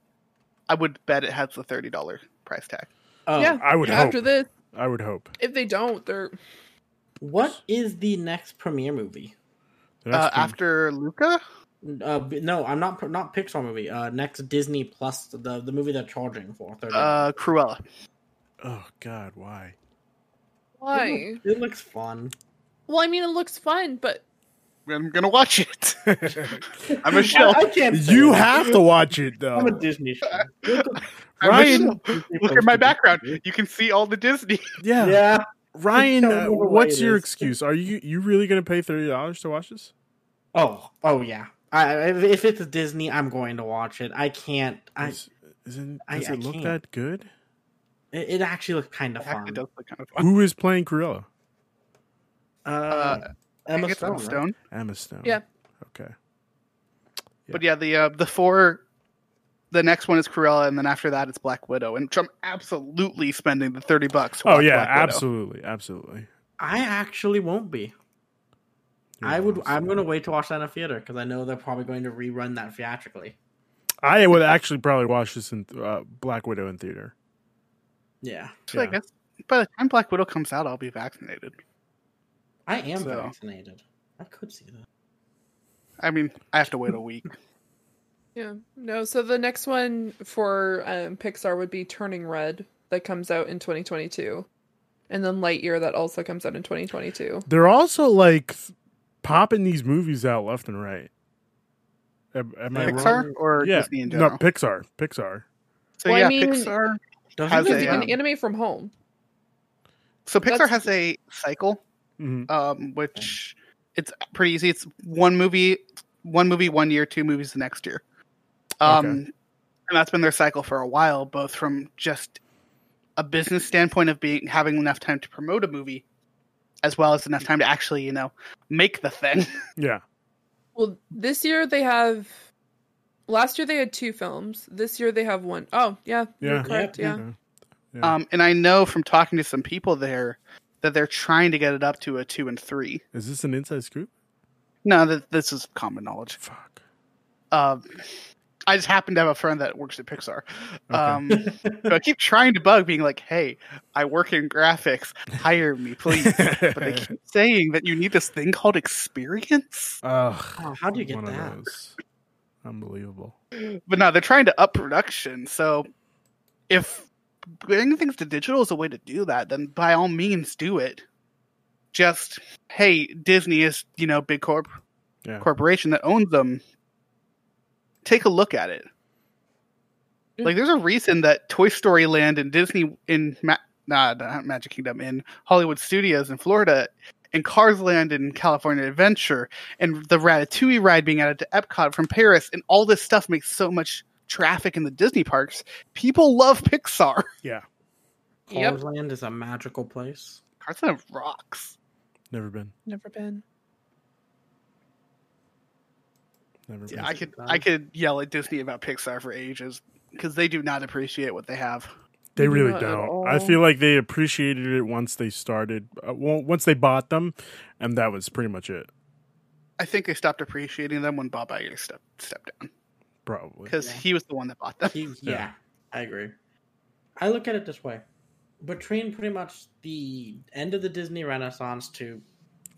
Speaker 4: I would bet it has the thirty dollar price tag.
Speaker 2: Oh,
Speaker 3: yeah.
Speaker 1: I would hope.
Speaker 3: After
Speaker 1: hope.
Speaker 3: this,
Speaker 1: I would hope.
Speaker 3: if they don't, they're
Speaker 2: What is the next premiere movie?
Speaker 1: That's
Speaker 4: Uh,
Speaker 1: pretty-
Speaker 4: after Luca,
Speaker 2: Uh, no, I'm not not Pixar movie. Uh, next Disney Plus, the the movie they're charging for. 30
Speaker 4: uh, Cruella.
Speaker 1: oh God, why?
Speaker 3: why?
Speaker 2: It, look- it looks fun.
Speaker 3: Well, I mean, it looks fun, but
Speaker 4: I'm gonna watch it. I'm a shell.
Speaker 2: I, I can't.
Speaker 1: you
Speaker 2: that.
Speaker 1: have to watch it though.
Speaker 2: I'm a. Disney show.
Speaker 1: Ryan-
Speaker 4: Look at my background. You can see all the Disney.
Speaker 1: Yeah,
Speaker 2: Yeah,
Speaker 1: Ryan, uh, what's your excuse? Are you you really gonna pay thirty dollars to watch this?
Speaker 2: Oh, oh yeah. I, if, if it's Disney, I'm going to watch it. I can't. I
Speaker 1: Is, isn't does
Speaker 2: I
Speaker 1: it look
Speaker 2: can't.
Speaker 1: that good?
Speaker 2: it, it actually looks kind of
Speaker 4: It actually
Speaker 2: fun.
Speaker 4: does look kind of fun.
Speaker 1: Who is playing Cruella?
Speaker 2: Uh,
Speaker 4: Uh, I
Speaker 2: Emma
Speaker 4: think it's
Speaker 2: Stone.
Speaker 4: Emma
Speaker 2: right?
Speaker 4: Stone.
Speaker 1: Emma Stone.
Speaker 3: Yeah.
Speaker 1: Okay.
Speaker 4: But yeah, the uh, the four, the next one is Cruella, and then after that it's Black Widow, and I'm absolutely spending the thirty bucks.
Speaker 1: Oh yeah,
Speaker 4: Black Widow.
Speaker 1: absolutely, absolutely.
Speaker 2: I actually won't be.
Speaker 1: You're
Speaker 2: I would.
Speaker 1: awesome.
Speaker 2: I'm going to wait to watch that in a theater because I know they're probably going to rerun that theatrically.
Speaker 1: I would actually probably watch this in uh, Black Widow in theater.
Speaker 2: Yeah,
Speaker 4: So I guess by the time Black Widow comes out, I'll be vaccinated.
Speaker 2: I am
Speaker 4: So-
Speaker 2: vaccinated. I could see that.
Speaker 4: I mean, I have to wait a week.
Speaker 3: yeah, no. So the next one for um, Pixar would be Turning Red, that comes out in 2022, and then Lightyear that also comes out in 2022.
Speaker 1: They're also like popping these movies out left and right. Am, am I
Speaker 4: Pixar
Speaker 1: wrong?
Speaker 4: or
Speaker 1: Yeah,
Speaker 4: Disney in
Speaker 1: no. Pixar. Pixar.
Speaker 4: so
Speaker 3: Well, I
Speaker 4: yeah,
Speaker 3: mean-
Speaker 4: Pixar.
Speaker 2: Doesn't
Speaker 4: Has
Speaker 3: Because
Speaker 4: a,
Speaker 3: you
Speaker 4: um,
Speaker 3: can animate from home.
Speaker 4: So Pixar
Speaker 3: That's-
Speaker 4: has a cycle,
Speaker 1: Mhm.
Speaker 4: um, which it's pretty easy. It's one movie, one movie one year, two movies the next year. Um,
Speaker 1: Okay.
Speaker 4: and that's been their cycle for a while, both from just a business standpoint of being having enough time to promote a movie, as well as enough time to actually, you know, make the thing.
Speaker 1: Yeah.
Speaker 3: Well, this year they have. Last year they had two films. This year they have one. Oh, yeah, you're
Speaker 1: Yeah.
Speaker 3: correct.
Speaker 2: Yep.
Speaker 3: Yeah.
Speaker 1: Yeah.
Speaker 4: Um, and I know from talking to some people there that they're trying to get it up to a two and three.
Speaker 1: Is this an inside scoop?
Speaker 4: No, that this is common knowledge.
Speaker 1: Fuck.
Speaker 4: Um, I just happen to have a friend that works at Pixar.
Speaker 1: Okay.
Speaker 4: Um, so I keep trying to bug, being like, "Hey, I work in graphics. Hire me, please." but they keep saying that you need this thing called experience.
Speaker 1: Ugh,
Speaker 2: Oh, how do you get
Speaker 1: one of
Speaker 2: that?
Speaker 1: those. Unbelievable.
Speaker 4: But no, they're trying to up production. So if getting things to digital is a way to do that, then by all means do it. Just hey, Disney is you know big corp
Speaker 1: Yeah.
Speaker 4: corporation that owns them. Take a look at it.
Speaker 3: Mm.
Speaker 4: Like, there's a reason that Toy Story Land and Disney in Ma- nah, not Magic Kingdom in Hollywood Studios in Florida, and Cars Land in California Adventure, and the Ratatouille ride being added to Epcot from Paris, and all this stuff makes so much traffic in the Disney parks. People love Pixar.
Speaker 1: Yeah.
Speaker 3: Yep.
Speaker 2: Cars Land is a magical place.
Speaker 4: Cars Land rocks.
Speaker 1: Never been.
Speaker 3: Never been.
Speaker 1: Never been.
Speaker 4: Yeah, I could I could yell at Disney about Pixar for ages because they do not appreciate what they have.
Speaker 1: They really
Speaker 3: Not
Speaker 1: don't. I feel like they appreciated it once they started. Uh, well, once they bought them, and that was pretty much it.
Speaker 4: I think they stopped appreciating them when Bob Iger stepped stepped down
Speaker 1: Probably.
Speaker 4: because
Speaker 2: Yeah.
Speaker 4: he was the one that bought them.
Speaker 2: He, yeah.
Speaker 1: Yeah.
Speaker 2: I agree. I look at it this way: between pretty much the end of the Disney Renaissance to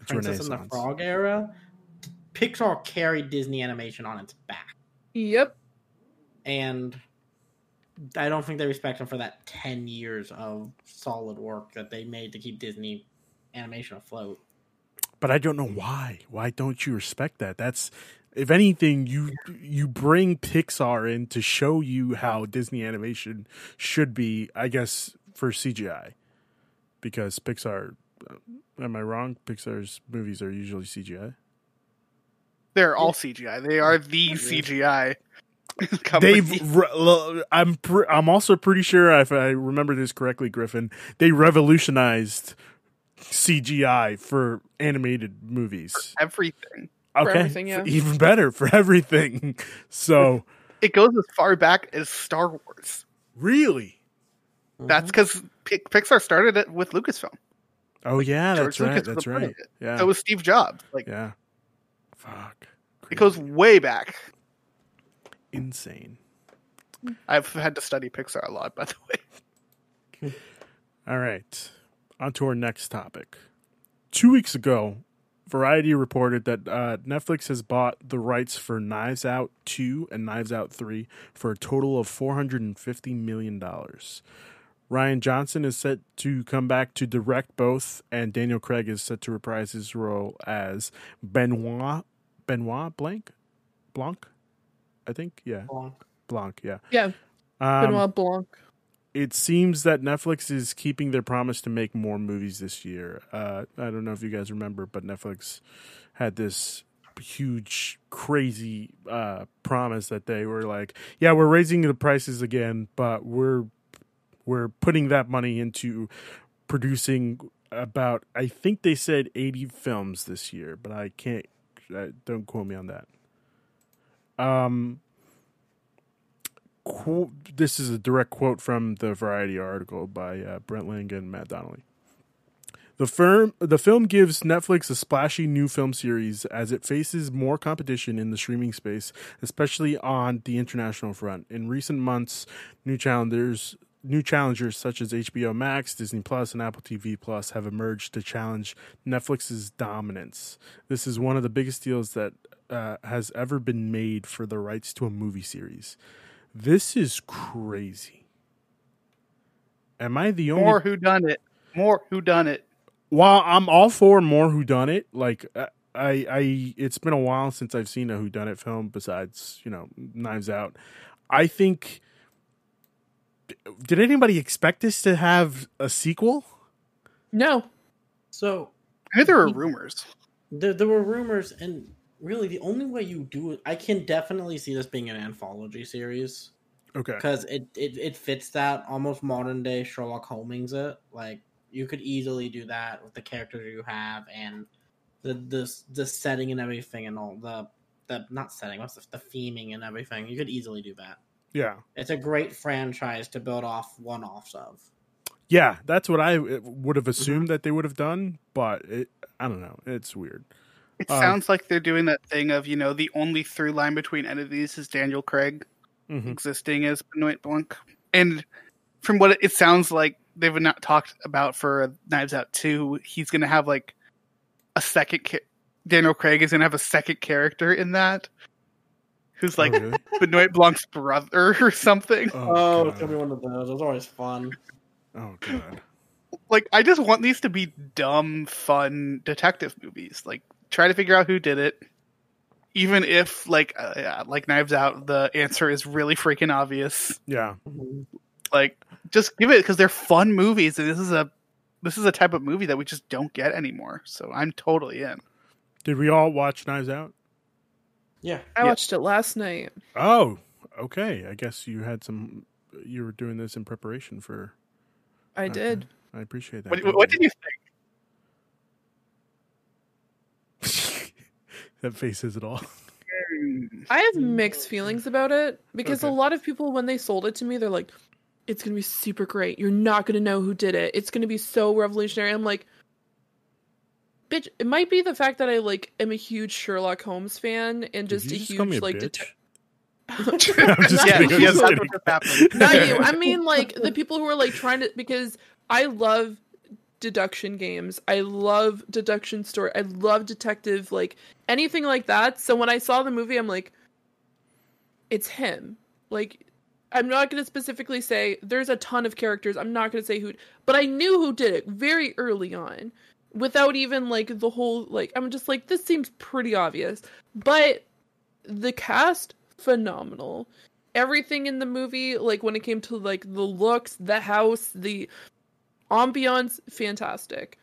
Speaker 1: It's
Speaker 2: Princess and the Frog era, Pixar carried Disney animation on its back,
Speaker 3: Yep.
Speaker 2: and I don't think they respect them for that ten years of solid work that they made to keep Disney animation afloat.
Speaker 1: But I don't know why. Why don't you respect that? That's if anything, you you bring Pixar in to show you how Disney animation should be. I guess for CGI, because Pixar. uh, Am I wrong? Pixar's movies are usually CGI.
Speaker 4: They're all CGI. They are the CGI.
Speaker 1: They've. Re- l- I'm. Pre- I'm also pretty sure if I remember this correctly, Griffin. They revolutionized CGI for animated movies.
Speaker 4: everything.
Speaker 1: Okay,
Speaker 3: everything, yeah.
Speaker 1: even better for everything. So
Speaker 4: It goes as far back as Star Wars.
Speaker 1: really,
Speaker 4: That's uh-huh. because Pixar started it with Lucasfilm.
Speaker 1: Oh yeah, that's
Speaker 4: George
Speaker 1: right.
Speaker 4: Lucas was
Speaker 1: That's
Speaker 4: a part of
Speaker 1: right.
Speaker 4: it.
Speaker 1: Yeah.
Speaker 4: So was Steve Jobs. Like
Speaker 1: yeah. Fuck.
Speaker 4: it goes way back.
Speaker 1: insane.
Speaker 4: I've had to study Pixar a lot, by the way.
Speaker 1: All right. On to our next topic. Two weeks ago, Variety reported that uh, Netflix has bought the rights for Knives Out 2 and Knives Out 3 for a total of $450 million. Rian Johnson is set to come back to direct both, and Daniel Craig is set to reprise his role as Benoit Benoit Blanc Blanc, I think. Yeah,
Speaker 2: Blanc.
Speaker 1: Blanc. Yeah.
Speaker 3: Yeah,
Speaker 1: Um,
Speaker 3: Benoit Blanc.
Speaker 1: it seems that Netflix is keeping their promise to make more movies this year. Uh, I don't know if you guys remember, but Netflix had this huge, crazy uh, promise that they were like, "Yeah, we're raising the prices again, but we're we're putting that money into producing about I think they said eighty films this year, but I can't. Don't quote me on that. Um, quote, this is a direct quote from the Variety article by uh, Brent Lang and Matt Donnelly. The firm, the film gives Netflix a splashy new film series as it faces more competition in the streaming space, especially on the international front. In recent months, new challengers, new challengers such as HBO Max, Disney Plus, and Apple TV Plus have emerged to challenge Netflix's dominance. This is one of the biggest deals that uh, has ever been made for the rights to a movie series. This is crazy. Am I the only?
Speaker 4: More who done it. More who done it.
Speaker 1: While I'm all for more Who Done It, like uh, I, I, it's been a while since I've seen a Who Done It film besides you know Knives Out. I think. Did anybody expect this to have a sequel?
Speaker 3: No,
Speaker 2: So
Speaker 4: I knew there were rumors.
Speaker 2: there, there were rumors, and really, the only way you do it, I can definitely see this being an anthology series
Speaker 1: Okay.
Speaker 2: because it, it it fits that almost modern day Sherlock Holmes. it. Like you could easily do that with the characters you have and the the the setting and everything and all the the not setting, what's the, the theming and everything. You could easily do that.
Speaker 1: Yeah.
Speaker 2: It's a great franchise to build off one offs of.
Speaker 1: Yeah, that's what I uh, would have assumed that they would have done, but it, I don't know. It's weird.
Speaker 4: It
Speaker 1: Um,
Speaker 4: sounds like they're doing that thing of, you know, the only through line between entities is Daniel Craig
Speaker 1: Mhm.
Speaker 4: existing as Benoit Blanc. And from what it, it sounds like they've not talked about for Knives Out 2, he's going to have like a second ca- Daniel Craig is going to have a second character in that who's like
Speaker 1: Oh, really?
Speaker 4: Benoit Blanc's brother or something.
Speaker 2: Oh,
Speaker 1: God.
Speaker 2: it's gonna be one of those. It's always fun.
Speaker 1: oh god.
Speaker 4: like I just want these to be dumb, fun detective movies. Like try to figure out who did it. Even if like uh, yeah, like Knives Out, the answer is really freaking obvious.
Speaker 1: Yeah.
Speaker 4: Like just give it because they're fun movies, and this is a this is a type of movie that we just don't get anymore. So I'm totally in.
Speaker 1: Did we all watch Knives Out?
Speaker 2: Yeah.
Speaker 3: I
Speaker 4: Yeah.
Speaker 3: watched it last night.
Speaker 1: Oh, okay. I guess you had some. You were doing this in preparation for.
Speaker 3: I
Speaker 1: Okay.
Speaker 3: did.
Speaker 1: I appreciate that.
Speaker 4: What, what did you think?
Speaker 1: that face says it all.
Speaker 3: I have mixed feelings about it because a lot of people, when they sold it to me, they're like, "It's gonna be super great. You're not gonna know who did it. It's gonna be so revolutionary." I'm like, "Bitch, it might be the fact that I like am a huge Sherlock Holmes fan and just a
Speaker 1: just
Speaker 3: huge
Speaker 1: a
Speaker 3: like detective."
Speaker 1: I'm just
Speaker 4: yeah,
Speaker 1: kidding. I'm just
Speaker 4: that's
Speaker 1: kidding.
Speaker 4: what just happened.
Speaker 3: Not you. I mean, like the people who are like trying to because I love deduction games. I love deduction story. I love detective like anything like that. So when I saw the movie, I'm like, it's him. Like, I'm not going to specifically say there's a ton of characters. I'm not going to say who, but I knew who did it very early on, without even like the whole like. I'm just like, this seems pretty obvious, but the cast phenomenal everything in the movie like when it came to like the looks the house the ambiance fantastic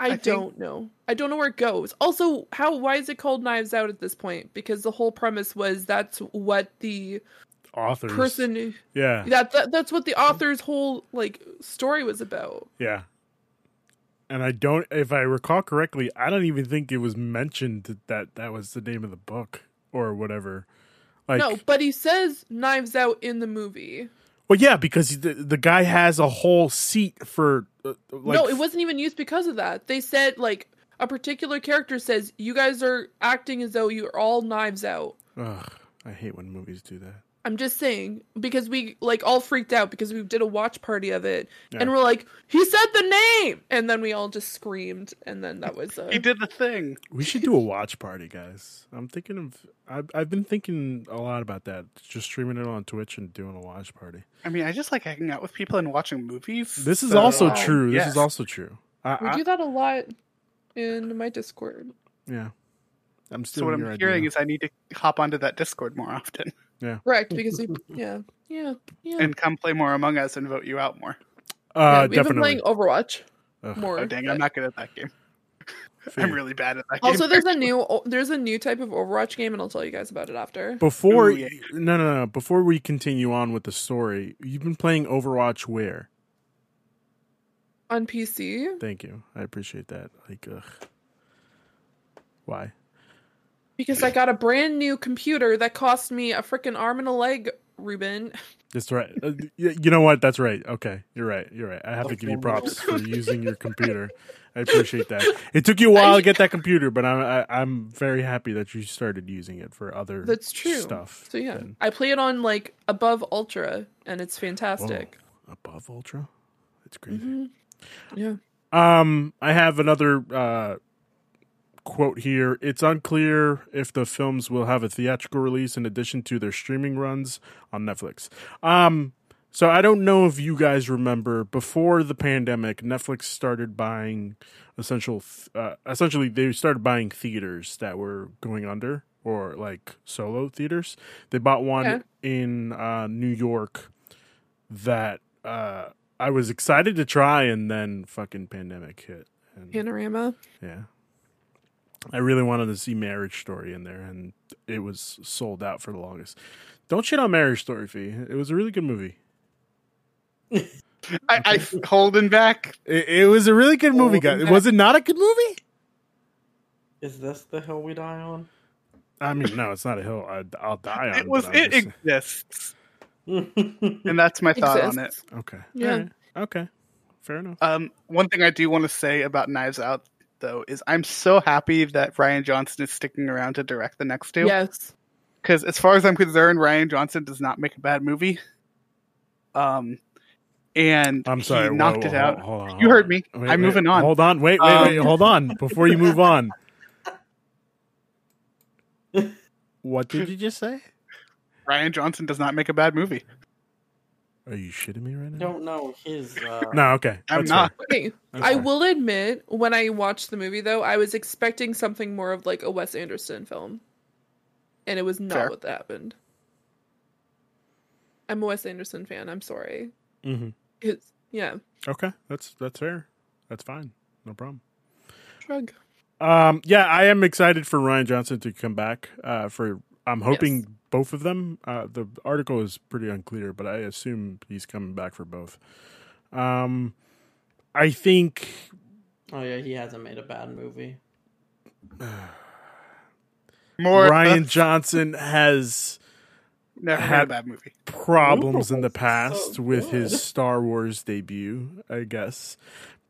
Speaker 3: I,
Speaker 4: I think-
Speaker 3: don't know. I don't know where it goes. Also, how why is it called Knives Out at this point? Because the whole premise was that's what the
Speaker 1: Authors.
Speaker 3: person
Speaker 1: Yeah.
Speaker 3: that, that that's what the author's whole like story was about.
Speaker 1: Yeah. And I don't, if I recall correctly, I don't even think it was mentioned that that, was the name of the book or whatever. Like,
Speaker 3: no, but he says Knives Out in the movie.
Speaker 1: Well, yeah, because the, the guy has a whole seat for. Uh, like,
Speaker 3: no, it wasn't even used because of that. They said like a particular character says you guys are acting as though you're all knives out.
Speaker 1: Ugh, I hate when movies do that.
Speaker 3: I'm just saying because we like all freaked out because we did a watch party of it
Speaker 1: Yeah.
Speaker 3: and we're like he said the name and then we all just screamed and then that was uh,
Speaker 4: He did the thing.
Speaker 1: We should do a watch party, guys. I'm thinking of. I've, I've been thinking a lot about that. Just streaming it on Twitch and doing a watch party.
Speaker 4: I mean, I just like hanging out with people and watching movies.
Speaker 1: This is
Speaker 4: so-
Speaker 1: also
Speaker 3: Wow.
Speaker 1: true. This
Speaker 4: Yes.
Speaker 1: is also true. I,
Speaker 3: we
Speaker 1: I-
Speaker 3: do that a lot in my Discord.
Speaker 1: yeah. I'm still.
Speaker 4: So what I'm hearing is I need to hop onto that Discord more often
Speaker 3: Correct because we yeah yeah yeah.
Speaker 4: and come play more Among Us and vote you out more.
Speaker 1: uh,
Speaker 3: yeah we've been playing Overwatch
Speaker 1: Ugh.
Speaker 3: more.
Speaker 4: Oh dang,
Speaker 3: but-
Speaker 4: I'm not good at that game. I'm really bad at that game.
Speaker 3: Also, there's a new there's a new type of Overwatch game, and I'll tell you guys about it after.
Speaker 1: Before
Speaker 4: Ooh, yeah.
Speaker 1: no no no before we continue on with the story, you've been playing Overwatch where?
Speaker 3: On PC,
Speaker 1: Thank you. I appreciate that. Like ugh. Why?
Speaker 3: Because I got a brand new computer that cost me a freaking arm and a leg, Ruben.
Speaker 1: That's right. Uh, you know what? That's right. Okay, you're right. You're right. I have to give you props for using your computer. I appreciate that. It took you a while to get that computer, but I'm I, I'm very happy that you started using it for other
Speaker 3: That's true.
Speaker 1: stuff.
Speaker 3: So yeah,
Speaker 1: than-
Speaker 3: I play it on like above ultra, and it's fantastic.
Speaker 1: above ultra. It's crazy.
Speaker 3: Mhm. Yeah.
Speaker 1: Um, I have another uh, quote here. It's unclear if the films will have a theatrical release in addition to their streaming runs on Netflix. Um, so I don't know if you guys remember before the pandemic, Netflix started buying essential, uh, essentially they started buying theaters that were going under or like solo theaters. They bought one
Speaker 3: Yeah.
Speaker 1: in uh, New York that uh, I was excited to try, and then fucking pandemic hit. And,
Speaker 3: Panorama.
Speaker 1: yeah, I really wanted to see Marriage Story in there, and it was sold out for the longest. Don't shit on Marriage Story, Fi. It was a really good movie.
Speaker 4: I, I holding back.
Speaker 1: It, it was a really good movie, guys.
Speaker 2: Holding
Speaker 1: Was it not a good movie?
Speaker 2: Is this the hill we die on?
Speaker 1: I mean, no, it's not a hill. I, I'll die on.
Speaker 4: It was.
Speaker 1: but
Speaker 4: It
Speaker 1: just-
Speaker 4: exists, and that's my thought on it.
Speaker 1: Okay.
Speaker 3: Yeah.
Speaker 1: Alright. Okay. Fair enough.
Speaker 4: Um, one thing I do want to say about Knives Out, though, is I'm so happy that Rian Johnson is sticking around to direct the next two.
Speaker 3: Yes.
Speaker 4: Because as far as I'm concerned, Rian Johnson does not make a bad movie. Um, and
Speaker 1: I'm sorry.
Speaker 4: he knocked
Speaker 1: whoa,
Speaker 4: it out.
Speaker 1: Hold on, hold
Speaker 4: You heard me.
Speaker 1: Wait,
Speaker 4: I'm
Speaker 1: wait,
Speaker 4: moving on.
Speaker 1: Hold on. Wait, wait,
Speaker 4: Um,
Speaker 1: wait. Hold on. Before you move on. What did you just say?
Speaker 4: Rian Johnson does not make a bad movie.
Speaker 1: Are you shitting me right now?
Speaker 2: don't know his. Uh,
Speaker 1: No, okay.
Speaker 4: I'm
Speaker 1: That's
Speaker 4: not.
Speaker 3: Okay.
Speaker 1: That's
Speaker 3: I
Speaker 1: fair.
Speaker 3: will admit, when I watched the movie, though, I was expecting something more of like a Wes Anderson film, and it was not
Speaker 4: Fair.
Speaker 3: what happened. I'm a Wes Anderson fan. I'm sorry.
Speaker 1: Mhm.
Speaker 3: It's yeah.
Speaker 1: Okay, that's that's fair. That's fine. No problem.
Speaker 3: Shrug.
Speaker 1: Um, yeah, I am excited for Rian Johnson to come back. Uh, for I'm hoping
Speaker 3: Yes.
Speaker 1: Both of them. Uh, the article is pretty unclear, but I assume he's coming back for both. Um, I think
Speaker 2: Oh yeah, he hasn't made a bad movie.
Speaker 4: More
Speaker 1: Rian Johnson has
Speaker 4: never had a bad movie.
Speaker 1: problems in the past
Speaker 2: so
Speaker 1: with his Star Wars debut, I guess.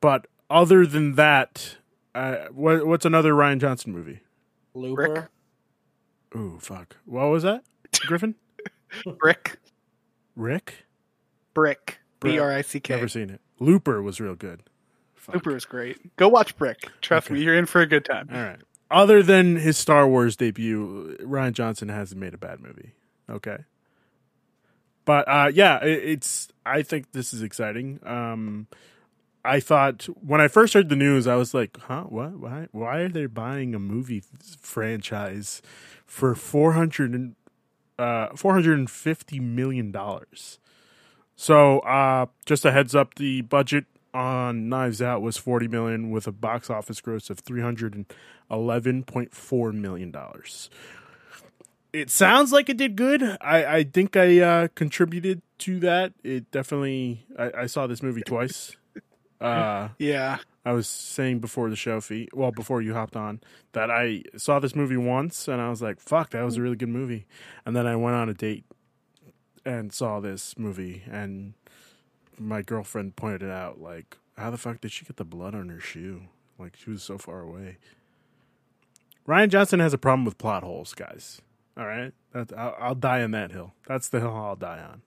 Speaker 1: But other than that, uh, what, what's another Rian Johnson movie?
Speaker 2: Looper.
Speaker 1: Ooh, fuck. What was that? Griffin?
Speaker 4: Brick,
Speaker 1: Rick?
Speaker 4: Brick,
Speaker 1: Brick.
Speaker 4: B R I C K.
Speaker 1: Never seen it. Looper was real good. Fuck.
Speaker 4: Looper is great. Go watch Brick. Trust
Speaker 1: Okay.
Speaker 4: me, you're in for a good time.
Speaker 1: All right. Other than his Star Wars debut, Rian Johnson hasn't made a bad movie. Okay. But uh, yeah, it, it's. I think this is exciting. Um, I thought when I first heard the news, I was like, "Huh? What? Why? Why are they buying a movie franchise for four hundred and uh, four hundred and fifty million dollars?" So, uh, just a heads up: the budget on Knives Out was forty million, with a box office gross of three hundred and eleven point four million dollars. It sounds like it did good. I, I think I uh, contributed to that. It definitely. I, I saw this movie twice. Uh,
Speaker 4: Yeah.
Speaker 1: I was saying before the show, Fi. Well, before you hopped on, that I saw this movie once, and I was like, "Fuck, that was a really good movie." And then I went on a date and saw this movie, and my girlfriend pointed it out, like, how the fuck did she get the blood on her shoe? Like, she was so far away. Rian Johnson has a problem with plot holes, guys. All right, I'll, I'll die on that hill. That's the hill I'll die on.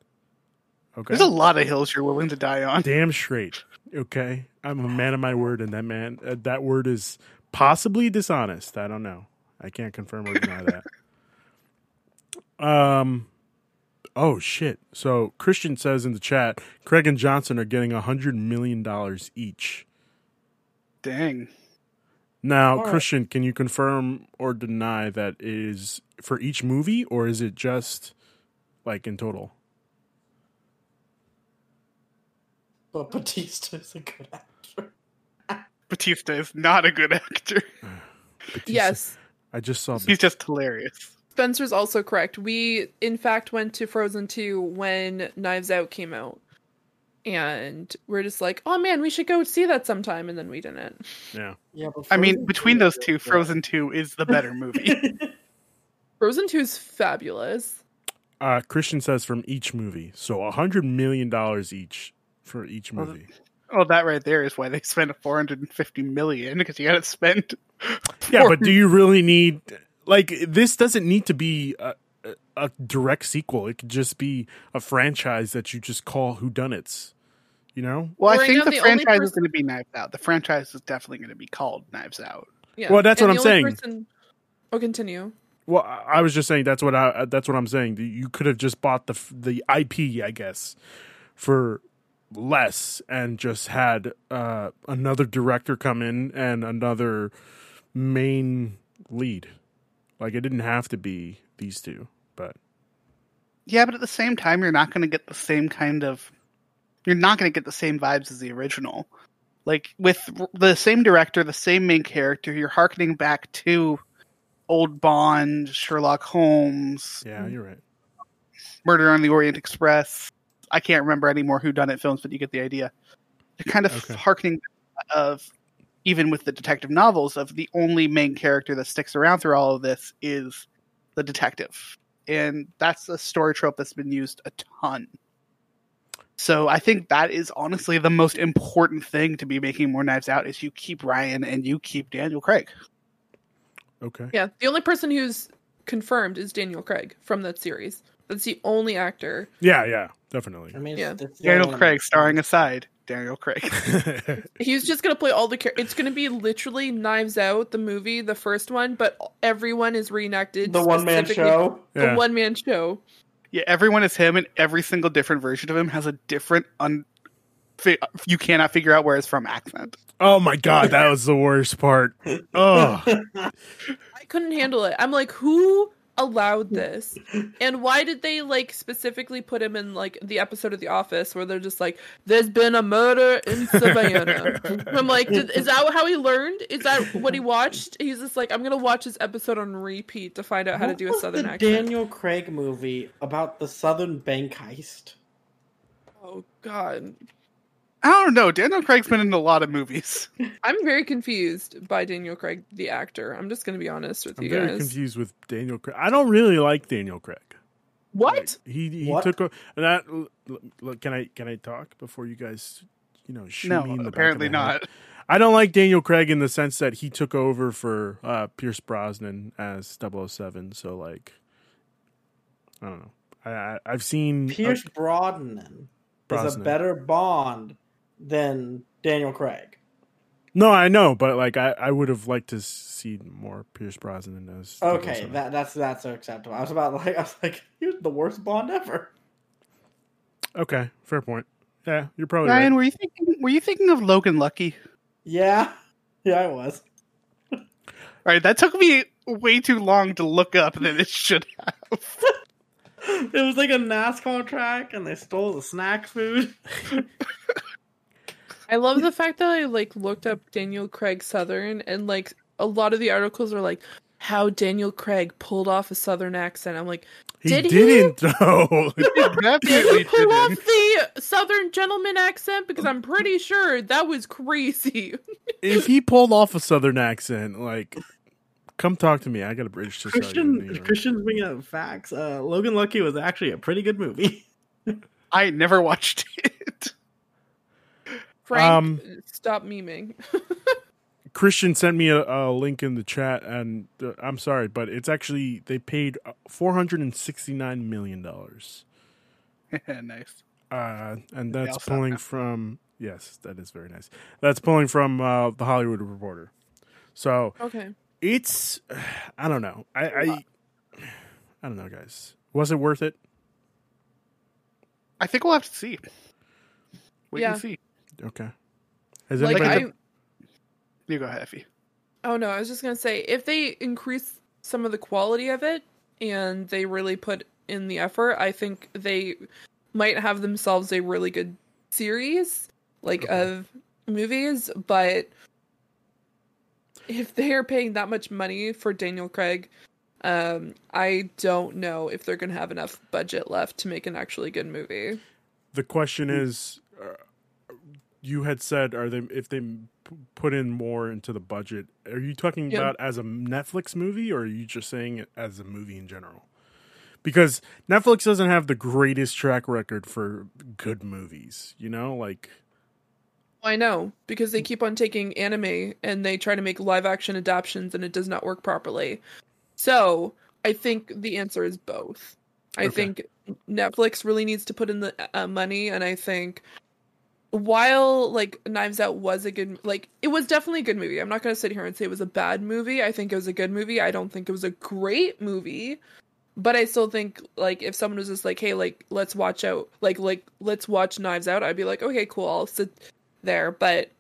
Speaker 1: Okay,
Speaker 4: There's a lot of hills you're willing to die on.
Speaker 1: damn straight. Okay, I'm a man of my word, and that man, uh, that word is possibly dishonest. I don't know. I can't confirm or deny that. Um. Oh shit! So Christian says in the chat, Craig and Johnson are getting a hundred million dollars each.
Speaker 4: Dang.
Speaker 1: Now,
Speaker 2: All right.
Speaker 1: Christian, can you confirm or deny that is for each movie, or is it just like in total?
Speaker 2: But Bautista is a good actor.
Speaker 4: Bautista is not a good actor.
Speaker 1: Bautista-
Speaker 3: Yes.
Speaker 1: I just saw.
Speaker 4: He's just hilarious.
Speaker 3: Spencer's also correct. We, in fact, went to Frozen 2 when Knives Out came out. And we're just like, oh man, we should go see that sometime. And then we didn't.
Speaker 1: Yeah.
Speaker 2: Yeah, but
Speaker 4: I mean, between those two,
Speaker 2: good.
Speaker 4: Frozen 2 is the better movie.
Speaker 3: Frozen 2 is fabulous.
Speaker 1: Uh, Christian says from each movie, so a hundred million dollars each for each
Speaker 4: Well,
Speaker 1: movie.
Speaker 4: oh, that right there is why they spent 450 million because you got to spend.
Speaker 1: Yeah, but do you really need like this? Doesn't need to be a, a, a direct sequel. It could just be a franchise that you just call Whodunits. You know?
Speaker 4: Well, I
Speaker 3: Right
Speaker 4: think
Speaker 3: now,
Speaker 4: the,
Speaker 3: the only
Speaker 4: franchise is going to be Knives Out. The franchise is definitely going to be called Knives Out.
Speaker 3: Yeah.
Speaker 1: Well, that's
Speaker 3: And
Speaker 1: what I'm saying.
Speaker 3: person- Oh, continue.
Speaker 1: Well, I I was just saying that's what I that's what I'm saying. You could have just bought the the IP, I guess, for less and just had uh, another director come in and another main lead. Like it didn't have to be these two, but
Speaker 4: Yeah, but at the same time, you're not going to get the same kind of. You're not going to get the same vibes as the original. Like with the same director, the same main character, you're harkening back to old Bond, Sherlock Holmes,
Speaker 1: yeah, you're right.
Speaker 4: Murder on the Orient Express. I can't remember any more Who Done It films, but you get the idea. You're kind of
Speaker 1: Okay.
Speaker 4: harkening of even with the detective novels of the only main character that sticks around through all of this is the detective, and that's a story trope that's been used a ton. So I think that is honestly the most important thing to be making more Knives Out is you keep Rian and you keep Daniel Craig.
Speaker 1: Okay.
Speaker 3: Yeah. The only person who's confirmed is Daniel Craig from that series. That's the only actor.
Speaker 1: Yeah, yeah, definitely.
Speaker 2: I mean,
Speaker 3: Yeah.
Speaker 2: it's, it's the
Speaker 4: Daniel
Speaker 2: only
Speaker 4: Craig starring aside, Daniel Craig.
Speaker 3: He's just gonna play all the. Char- it's gonna be literally Knives Out, the movie, the first one, but everyone is reenacted.
Speaker 2: The one man
Speaker 3: specifically-
Speaker 2: show.
Speaker 3: The
Speaker 1: Yeah.
Speaker 3: one man show.
Speaker 4: Yeah, everyone is him, and every single different version of him has a different un. Fi- you cannot figure out where it's from accent.
Speaker 1: oh my god, that was the worst part. Oh,
Speaker 3: I couldn't handle it. I'm like, who allowed this? And why did they like specifically put him in like the episode of The Office where they're just like, "There's been a murder in Savannah." I'm like, did, is that how he learned? Is that what he watched? He's just like, I'm gonna watch this episode on repeat to find out how to do a southern
Speaker 2: the
Speaker 3: accent.
Speaker 2: Daniel Craig movie about the Southern bank heist.
Speaker 3: Oh God,
Speaker 4: I don't know. Daniel Craig's been in a lot of movies.
Speaker 3: I'm very confused by Daniel Craig, the actor. I'm just gonna be honest with
Speaker 1: I'm
Speaker 3: you
Speaker 1: very
Speaker 3: guys.
Speaker 1: confused with Daniel Craig. I don't really like Daniel Craig.
Speaker 3: What?
Speaker 1: Like, he he
Speaker 2: What?
Speaker 1: took a and that. Look, can I can I talk before you guys, you know, shoot
Speaker 4: no,
Speaker 1: me in the back of
Speaker 4: apparently
Speaker 1: the head?
Speaker 4: not.
Speaker 1: I don't like Daniel Craig in the sense that he took over for uh, Pierce Brosnan as 007. So like, I don't know. I, I I've seen
Speaker 2: Pierce
Speaker 1: uh,
Speaker 2: Brosnan, is a better Bond than Daniel Craig.
Speaker 1: no, I know, but like I, I would have liked to see more Pierce Brosnan as
Speaker 2: Okay, that that's that's acceptable. I was about like I was like, he was the worst Bond ever.
Speaker 1: okay, fair point. Yeah, you're probably
Speaker 4: Ryan,
Speaker 1: right.
Speaker 4: were you thinking? Were you thinking of Logan Lucky?
Speaker 2: Yeah, yeah, I was.
Speaker 4: All right, that took me way too long to look up than it should have.
Speaker 2: It was like a NASCAR track, and they stole the snack food.
Speaker 3: I love the fact that I like looked up Daniel Craig Southern and like a lot of the articles are like how Daniel Craig pulled off a Southern accent. I'm like,
Speaker 1: He
Speaker 3: Did he?
Speaker 1: didn't though.
Speaker 3: did he
Speaker 4: Definitely
Speaker 3: pull off
Speaker 4: didn't.
Speaker 3: the Southern gentleman accent? Because I'm pretty sure that was crazy.
Speaker 1: if he pulled off a Southern accent, like, come talk to me. I got a British sister.
Speaker 2: Christian Christian's bringing up facts. Uh, Logan Lucky was actually a pretty good movie.
Speaker 4: I never watched it.
Speaker 3: Frank,
Speaker 1: Um,
Speaker 3: stop memeing.
Speaker 1: Christian sent me a, a link in the chat, and uh, I'm sorry, but it's actually they paid four hundred and sixty nine million dollars,
Speaker 4: nice.
Speaker 1: uh, and that's pulling
Speaker 4: have-
Speaker 1: from yes, that is very nice. That's pulling from uh, the Hollywood Reporter. So
Speaker 3: okay.
Speaker 1: it's I don't know. I I, I don't know, guys. Was it worth it?
Speaker 4: I think we'll have to see. Wait
Speaker 3: Yeah.
Speaker 4: and see.
Speaker 1: Okay. Has
Speaker 3: Like
Speaker 1: anybody?
Speaker 3: I
Speaker 4: You go, Effie.
Speaker 3: Oh no, I was just gonna say if they increase some of the quality of it and they really put in the effort, I think they might have themselves a really good series like
Speaker 1: Okay.
Speaker 3: of movies, but if they are paying that much money for Daniel Craig, um, I don't know if they're gonna have enough budget left to make an actually good movie.
Speaker 1: the question is, uh, you had said, are they if they put in more into the budget? Are you talking
Speaker 3: Yeah.
Speaker 1: about as a Netflix movie, or are you just saying it as a movie in general? Because Netflix doesn't have the greatest track record for good movies. You know, like
Speaker 3: I know because they keep on taking anime and they try to make live action adaptations and it does not work properly. So I think the answer is both. I
Speaker 1: Okay.
Speaker 3: think Netflix really needs to put in the uh, money, and I think while like Knives Out was a good like it was definitely a good movie. I'm not gonna sit here and say it was a bad movie. I think it was a good movie. I don't think it was a great movie. But I still think like if someone was just like, hey, like let's watch out like like let's watch Knives Out, I'd be like, okay, cool, I'll sit there. But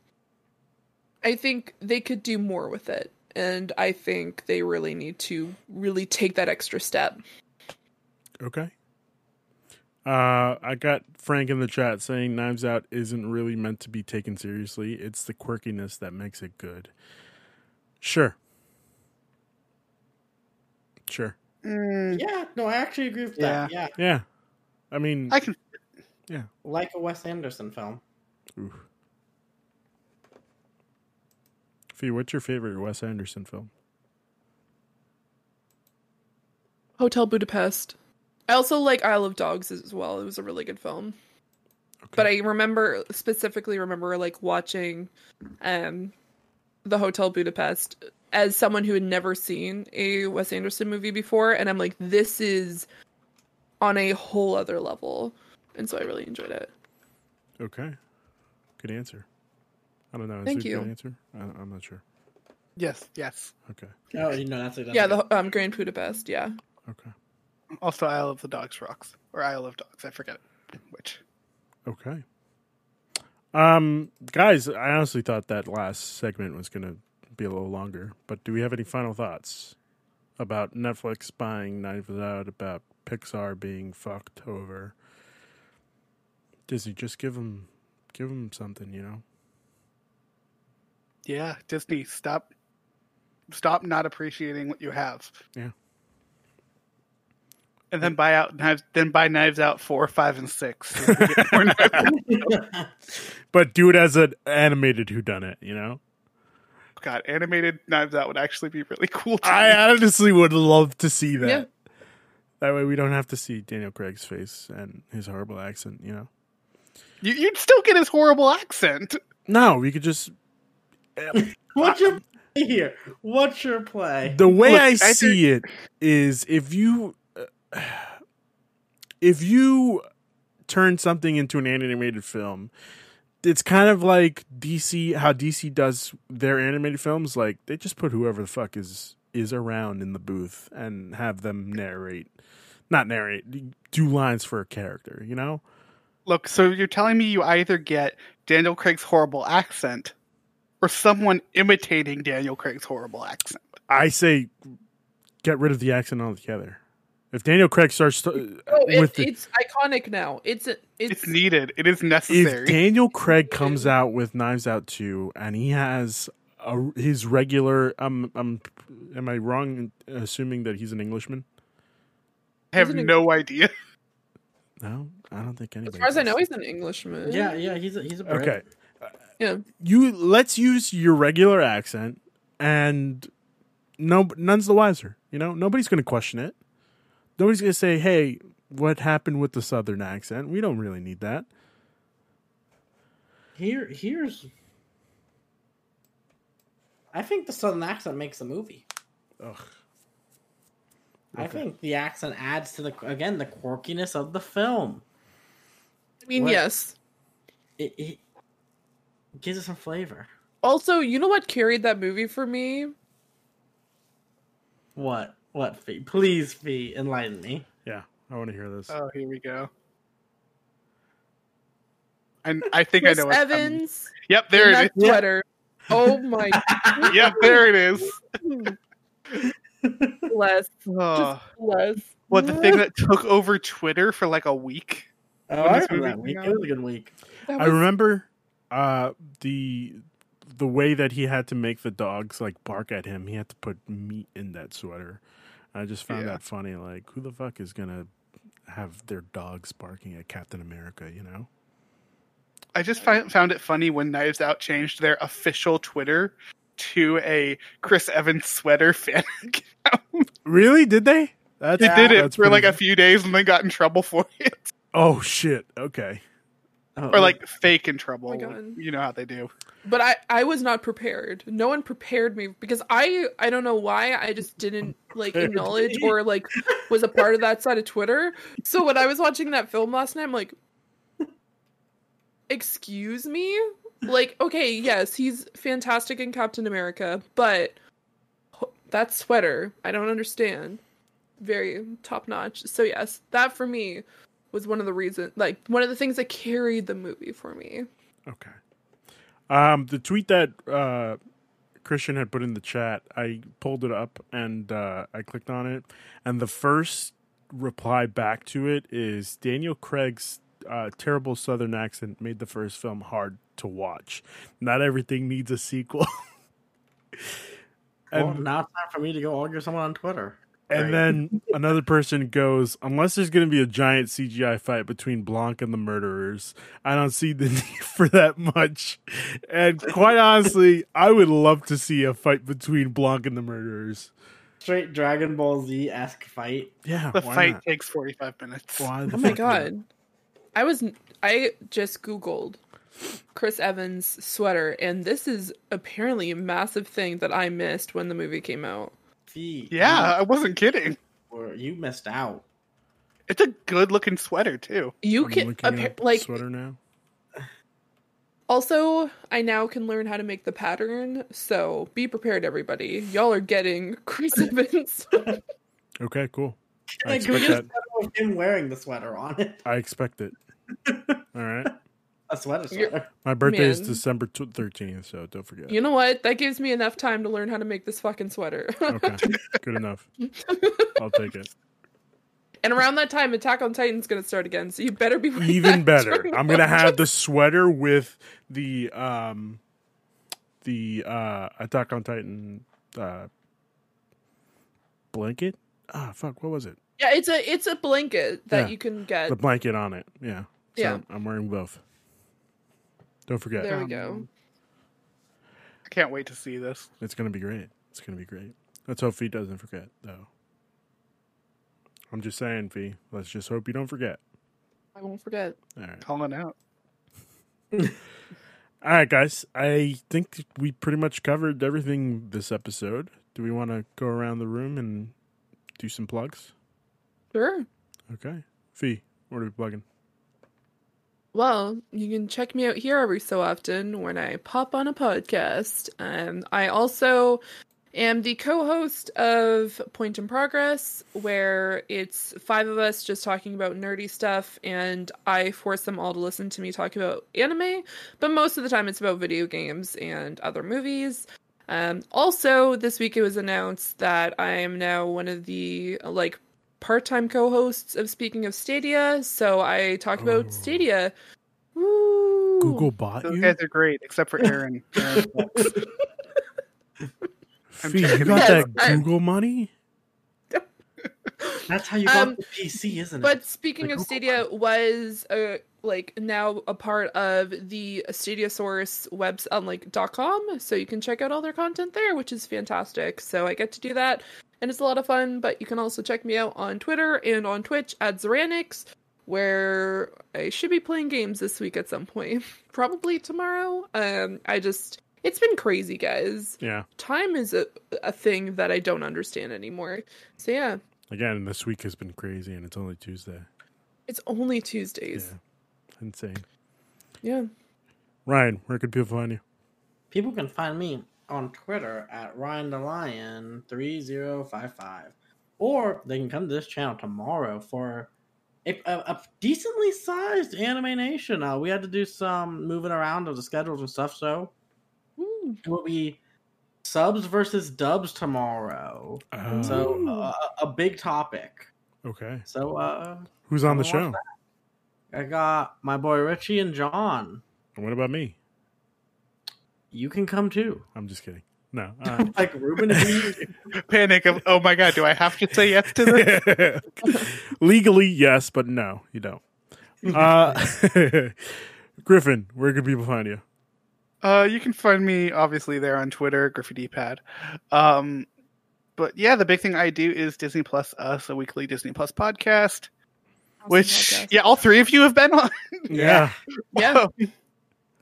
Speaker 3: I think they could do more with it. And I think they really need to really take that extra step.
Speaker 1: okay. Uh, I got Frank in the chat saying Knives Out isn't really meant to be taken seriously. It's the quirkiness that makes it good. Sure. Sure.
Speaker 4: Mm,
Speaker 2: Yeah, no, I actually agree with that. Yeah,
Speaker 1: Yeah. I mean,
Speaker 4: I can. Yeah.
Speaker 2: Like a Wes Anderson film.
Speaker 1: oof. Fi, what's your favorite Wes Anderson film?
Speaker 3: Hotel Budapest. I also like Isle of Dogs as well. It was a really good film. But I remember specifically remember like watching um the Hotel Budapest as someone who had never seen a Wes Anderson movie before and I'm like this is on a whole other level. And so I really enjoyed it.
Speaker 1: Okay. Good answer. I don't know. Is
Speaker 3: Thank you.
Speaker 1: Good answer? I, I'm not sure.
Speaker 4: Yes, yes.
Speaker 1: Okay.
Speaker 2: Oh, you know that's, a, that's
Speaker 3: yeah, the um Grand Budapest, yeah.
Speaker 1: Okay.
Speaker 4: Also, Isle of the Dogs rocks or Isle of Dogs. I forget which.
Speaker 1: Okay. Um, guys, I honestly thought that last segment was going to be a little longer, but do we have any final thoughts about Netflix buying Knives Out, about Pixar being fucked over? Disney, just give them, give them something, you know.
Speaker 4: Yeah, Disney, stop, stop not appreciating what you have.
Speaker 1: Yeah.
Speaker 4: And then buy out knives. Then buy knives out four, five, and six. so we get more Knives-
Speaker 1: But do it as an animated who done it, you know.
Speaker 4: God, animated knives out would actually be really cool. To
Speaker 1: I
Speaker 4: me.
Speaker 1: honestly would love to see that.
Speaker 3: Yeah.
Speaker 1: That way, we don't have to see Daniel Craig's face and his horrible accent, you know.
Speaker 4: You, you'd still get his horrible accent.
Speaker 1: No, we could just eh,
Speaker 2: What's your play here? What's your play?
Speaker 1: the way
Speaker 4: Look,
Speaker 1: I
Speaker 4: I
Speaker 1: see it is if you if you turn something into an animated film, it's kind of like DC how DC does their animated films. Like they just put whoever the fuck is is around in the booth and have them narrate, not narrate, do lines for a character. You know.
Speaker 4: Look, so you're telling me you either get Daniel Craig's horrible accent or someone imitating Daniel Craig's horrible accent.
Speaker 1: I say get rid of the accent altogether. If Daniel Craig starts to,
Speaker 3: Oh, it,
Speaker 1: with the,
Speaker 3: it's iconic now. It's it's,
Speaker 4: It's needed. It is necessary. if.
Speaker 1: Daniel Craig comes out with Knives Out 2 and he has a, his regular um um am I wrong in assuming that he's an Englishman?
Speaker 4: I have
Speaker 3: Isn't
Speaker 4: no idea.
Speaker 1: No, I don't think anybody.
Speaker 3: as far as I know, he's an Englishman.
Speaker 2: yeah, yeah, he's a, he's a Brit.
Speaker 1: Okay.
Speaker 3: Yeah.
Speaker 1: You let's use your regular accent and no none's the wiser, you know? Nobody's going to question it. Nobody's going to say, "Hey, what happened with the southern accent. We don't really need that.
Speaker 2: Here, here's. I think the southern accent makes the movie.
Speaker 1: Ugh.
Speaker 2: I think the accent adds to the again the quirkiness of the film.
Speaker 3: I mean,
Speaker 2: What?
Speaker 3: yes.
Speaker 2: It, it gives it some flavor.
Speaker 3: Also, you know what carried that movie for me?
Speaker 2: What? What? Fi? Please, Fi, enlighten me.
Speaker 1: Yeah, I want to hear this.
Speaker 4: Oh, here we go. And I think
Speaker 3: Chris
Speaker 4: I know. what's coming.
Speaker 3: Evans.
Speaker 4: Yep, there
Speaker 3: in
Speaker 4: it
Speaker 3: that sweater. Oh my.
Speaker 4: Yep, there it is.
Speaker 3: bless.
Speaker 4: Oh,
Speaker 3: Just bless.
Speaker 4: what the thing that took over Twitter for like a week?
Speaker 2: Oh,
Speaker 4: When
Speaker 2: I
Speaker 4: this
Speaker 2: remember that
Speaker 4: movie
Speaker 2: week.
Speaker 4: came
Speaker 2: It was a good week.
Speaker 3: That
Speaker 1: I
Speaker 3: was-
Speaker 1: remember uh, the the way that he had to make the dogs like bark at him. He had to put meat in that sweater. I just found
Speaker 4: Yeah.
Speaker 1: that funny. Like, who the fuck is gonna have their dogs barking at Captain America? You know?
Speaker 4: I just find, found it funny when Knives Out changed their official Twitter to a Chris Evans sweater fan account.
Speaker 1: Really? Did they? That's
Speaker 4: They did it for like a few days and then got in trouble for it.
Speaker 1: Oh shit. Okay.
Speaker 2: Oh,
Speaker 4: Or like fake in trouble.
Speaker 3: Oh
Speaker 4: you know how they do.
Speaker 3: but I I was not prepared. No one prepared me because I I don't know why I just didn't like acknowledge or like was a part of that side of Twitter. So when I was watching that film last night, I'm like, excuse me, like okay, yes, he's fantastic in Captain America, but that sweater, I don't understand. Very top notch. So yes, that for me was one of the reasons, like one of the things that carried the movie for me.
Speaker 1: Okay. Um, the tweet that uh, Christian had put in the chat, I pulled it up and uh, I clicked on it, and the first reply back to it is Daniel Craig's uh, terrible Southern accent made the first film hard to watch. Not everything needs a sequel.
Speaker 2: Well,
Speaker 1: and
Speaker 2: now it's time for me to go argue with someone on Twitter.
Speaker 1: And
Speaker 2: Right.
Speaker 1: then another person goes, unless there's going to be a giant CGI fight between Blanc and the murderers, I don't see the need for that much. And quite honestly, I would love to see a fight between Blanc and the murderers.
Speaker 2: straight Dragon Ball Z esque fight.
Speaker 1: Yeah,
Speaker 4: The fight
Speaker 1: not?
Speaker 4: takes 45 minutes.
Speaker 1: Why the
Speaker 3: Oh my
Speaker 1: fuck not?
Speaker 3: god. I was I just googled Chris Evans sweater and this is apparently a massive thing that I missed when the movie came out.
Speaker 2: Fi,
Speaker 4: Yeah, I wasn't kidding.
Speaker 2: you, were- you missed out.
Speaker 4: It's a good looking sweater too.
Speaker 3: You
Speaker 1: I'm
Speaker 3: can
Speaker 1: looking
Speaker 3: appa-
Speaker 1: at
Speaker 3: like
Speaker 1: sweater now.
Speaker 3: also I now can learn how to make the pattern, so be prepared everybody. Y'all are getting Chris Evans.
Speaker 1: Okay, cool. I
Speaker 2: Like, we
Speaker 1: expect
Speaker 2: just
Speaker 1: that.
Speaker 2: had him wearing the sweater on it.
Speaker 1: I expect it. All right.
Speaker 2: A sweater
Speaker 3: You're-
Speaker 1: My birthday is December thirteenth, so don't forget.
Speaker 3: you know what? That gives me enough time to learn how to make this fucking sweater.
Speaker 1: Okay, good enough. I'll take it.
Speaker 3: and around that time Attack on Titan's going to start again, so you better be
Speaker 1: even
Speaker 3: that
Speaker 1: better.
Speaker 3: during
Speaker 1: I'm gonna have the sweater with the um the uh Attack on Titan uh blanket. Ah, fuck, what was it?
Speaker 3: Yeah, it's a it's a blanket that
Speaker 1: Yeah.
Speaker 3: you can get.
Speaker 1: The blanket on it. Yeah. So
Speaker 3: Yeah.
Speaker 1: I'm wearing both. Don't forget.
Speaker 3: There we go.
Speaker 4: Um, I can't wait to see this.
Speaker 1: It's gonna be great. It's gonna be great. Let's hope Fi doesn't forget, though. I'm just saying, Fi. Let's just hope you don't forget.
Speaker 3: I won't forget.
Speaker 1: All right.
Speaker 4: Calling out.
Speaker 1: All right, guys. I think we pretty much covered everything this episode. Do we want to go around the room and do some plugs?
Speaker 3: Sure.
Speaker 1: Okay. Fi, what are we plugging?
Speaker 3: Well, you can check me out here every so often when I pop on a podcast. Um, I also am the co-host of Point in Progress, where it's five of us just talking about nerdy stuff, and I force them all to listen to me talk about anime. But most of the time, it's about video games and other movies. Um, also, this week it was announced that I am now one of the like part-time co-hosts of Speaking of Stadia. So I talk
Speaker 1: Oh.
Speaker 3: about Stadia. Woo!
Speaker 1: Google bought
Speaker 4: Those
Speaker 1: you?
Speaker 4: guys are great, except for Aaron. Aaron
Speaker 1: Fi, you got
Speaker 3: Yes,
Speaker 1: that
Speaker 3: I-
Speaker 1: Google money?
Speaker 2: That's how you got
Speaker 3: Um,
Speaker 2: the PC, isn't it?
Speaker 3: But speaking
Speaker 2: The
Speaker 3: of
Speaker 2: Google
Speaker 3: Stadia, was uh, like now a part of the Stadia Source webs on like .com, so you can check out all their content there, which is fantastic. So I get to do that, and it's a lot of fun. But you can also check me out on Twitter and on Twitch at Zuraniix, where I should be playing games this week at some point, probably tomorrow. Um, I just it's been crazy, guys.
Speaker 1: Yeah.
Speaker 3: Time is a a thing that I don't understand anymore. So yeah,
Speaker 1: Again, this week has been crazy, and it's only Tuesday.
Speaker 3: it's only Tuesdays.
Speaker 1: Yeah. Insane.
Speaker 3: Yeah.
Speaker 1: Ryan, where could people find you?
Speaker 2: People can find me on Twitter at Ryan the Lion three zero five five, or they can come to this channel tomorrow for a, a, a decently sized Anime Nation. Uh, we had to do some moving around of the schedules and stuff, so
Speaker 3: Ooh.
Speaker 2: it will be subs versus dubs tomorrow.
Speaker 1: Uh,
Speaker 2: So uh, a big topic.
Speaker 1: okay.
Speaker 2: So uh,
Speaker 1: Who's on the show?
Speaker 2: watch I got my boy Richie and John.
Speaker 1: And what about me?
Speaker 2: You can come too.
Speaker 1: I'm just kidding. No. Uh,
Speaker 2: like Ruben is
Speaker 4: Panic of oh my god, do I have to say yes to this?
Speaker 1: Legally, yes, but no, you don't. Uh, Griffin, where can people find you?
Speaker 4: Uh, you can find me obviously there on Twitter, Griffy Pad. Um, but yeah, the big thing I do is Disney Plus Us, a weekly Disney Plus podcast.
Speaker 3: Awesome
Speaker 4: Which
Speaker 3: podcast.
Speaker 4: yeah, all three of you have been on.
Speaker 1: Yeah.
Speaker 3: Yeah.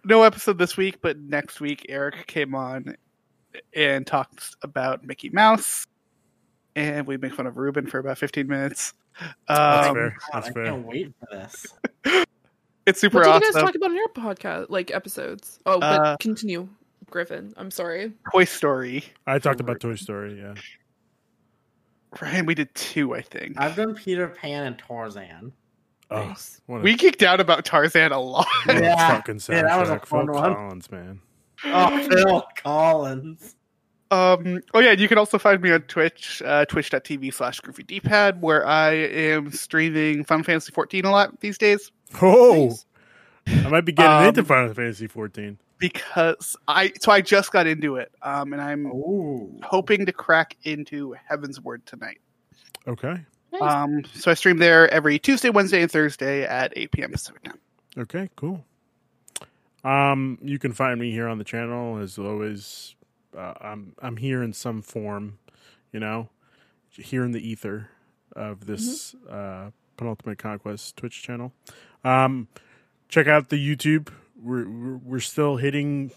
Speaker 4: No episode this week, but next week Eric came on and talked about Mickey Mouse, and we make fun of Ruben for about fifteen minutes.
Speaker 1: That's
Speaker 4: Um,
Speaker 1: fair.
Speaker 2: God,
Speaker 1: That's
Speaker 2: I
Speaker 1: fair.
Speaker 2: can't wait for this.
Speaker 4: it's super
Speaker 3: What did you guys talk about on your podcast, like episodes? Oh, but
Speaker 4: Uh,
Speaker 3: continue, Griffin. I'm sorry.
Speaker 4: Toy Story.
Speaker 1: I talked about Toy Story. Yeah.
Speaker 4: Ryan, we did two, I think.
Speaker 2: I've done Peter Pan and Tarzan.
Speaker 1: Oh,
Speaker 3: Nice.
Speaker 4: we geeked out about Tarzan a lot.
Speaker 2: Yeah.
Speaker 1: fucking
Speaker 2: Yeah, that was a fun
Speaker 1: Phil
Speaker 2: one.
Speaker 1: Collins, man.
Speaker 2: Oh, Phil Collins.
Speaker 4: Um, oh yeah, you can also find me on Twitch, uh, twitch.tv slash griffidpad, where I am streaming Final Fantasy 14 a lot these days
Speaker 1: Oh,
Speaker 3: Nice.
Speaker 1: I might be getting
Speaker 4: Um,
Speaker 1: into Final Fantasy 14.
Speaker 4: because I so I just got into it. Um, and I'm
Speaker 2: Ooh.
Speaker 4: hoping to crack into Heavensward tonight.
Speaker 1: Okay.
Speaker 3: Nice.
Speaker 4: Um, so I stream there every Tuesday, Wednesday, and Thursday at 8 p.m. Pacific time.
Speaker 1: Okay, cool. Um, you can find me here on the channel as always. Uh, I'm I'm here in some form, you know, here in the ether of this uh, penultimate conquest Twitch channel. Um, check out the YouTube. We're we're, we're still hitting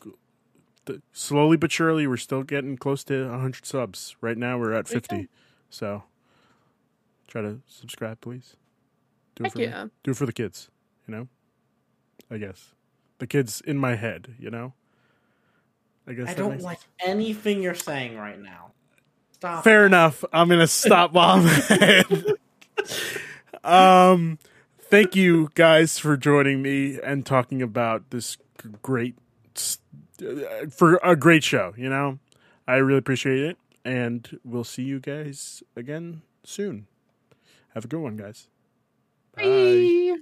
Speaker 1: the, slowly but surely. We're still getting close to 100 subs. Right now, we're at 50. So, try to subscribe, please. Do
Speaker 3: Heck
Speaker 1: for me do it for the kids, you know? I guess. The kids in my head, you know? I guess
Speaker 2: I don't
Speaker 1: makes
Speaker 2: like anything you're saying right now. Stop.
Speaker 1: Fair enough. I'm gonna stop while um thank you guys for joining me and talking about this great uh, for a great show, you know? I really appreciate it and we'll see you guys again soon. Have a good one, guys.
Speaker 3: Bye.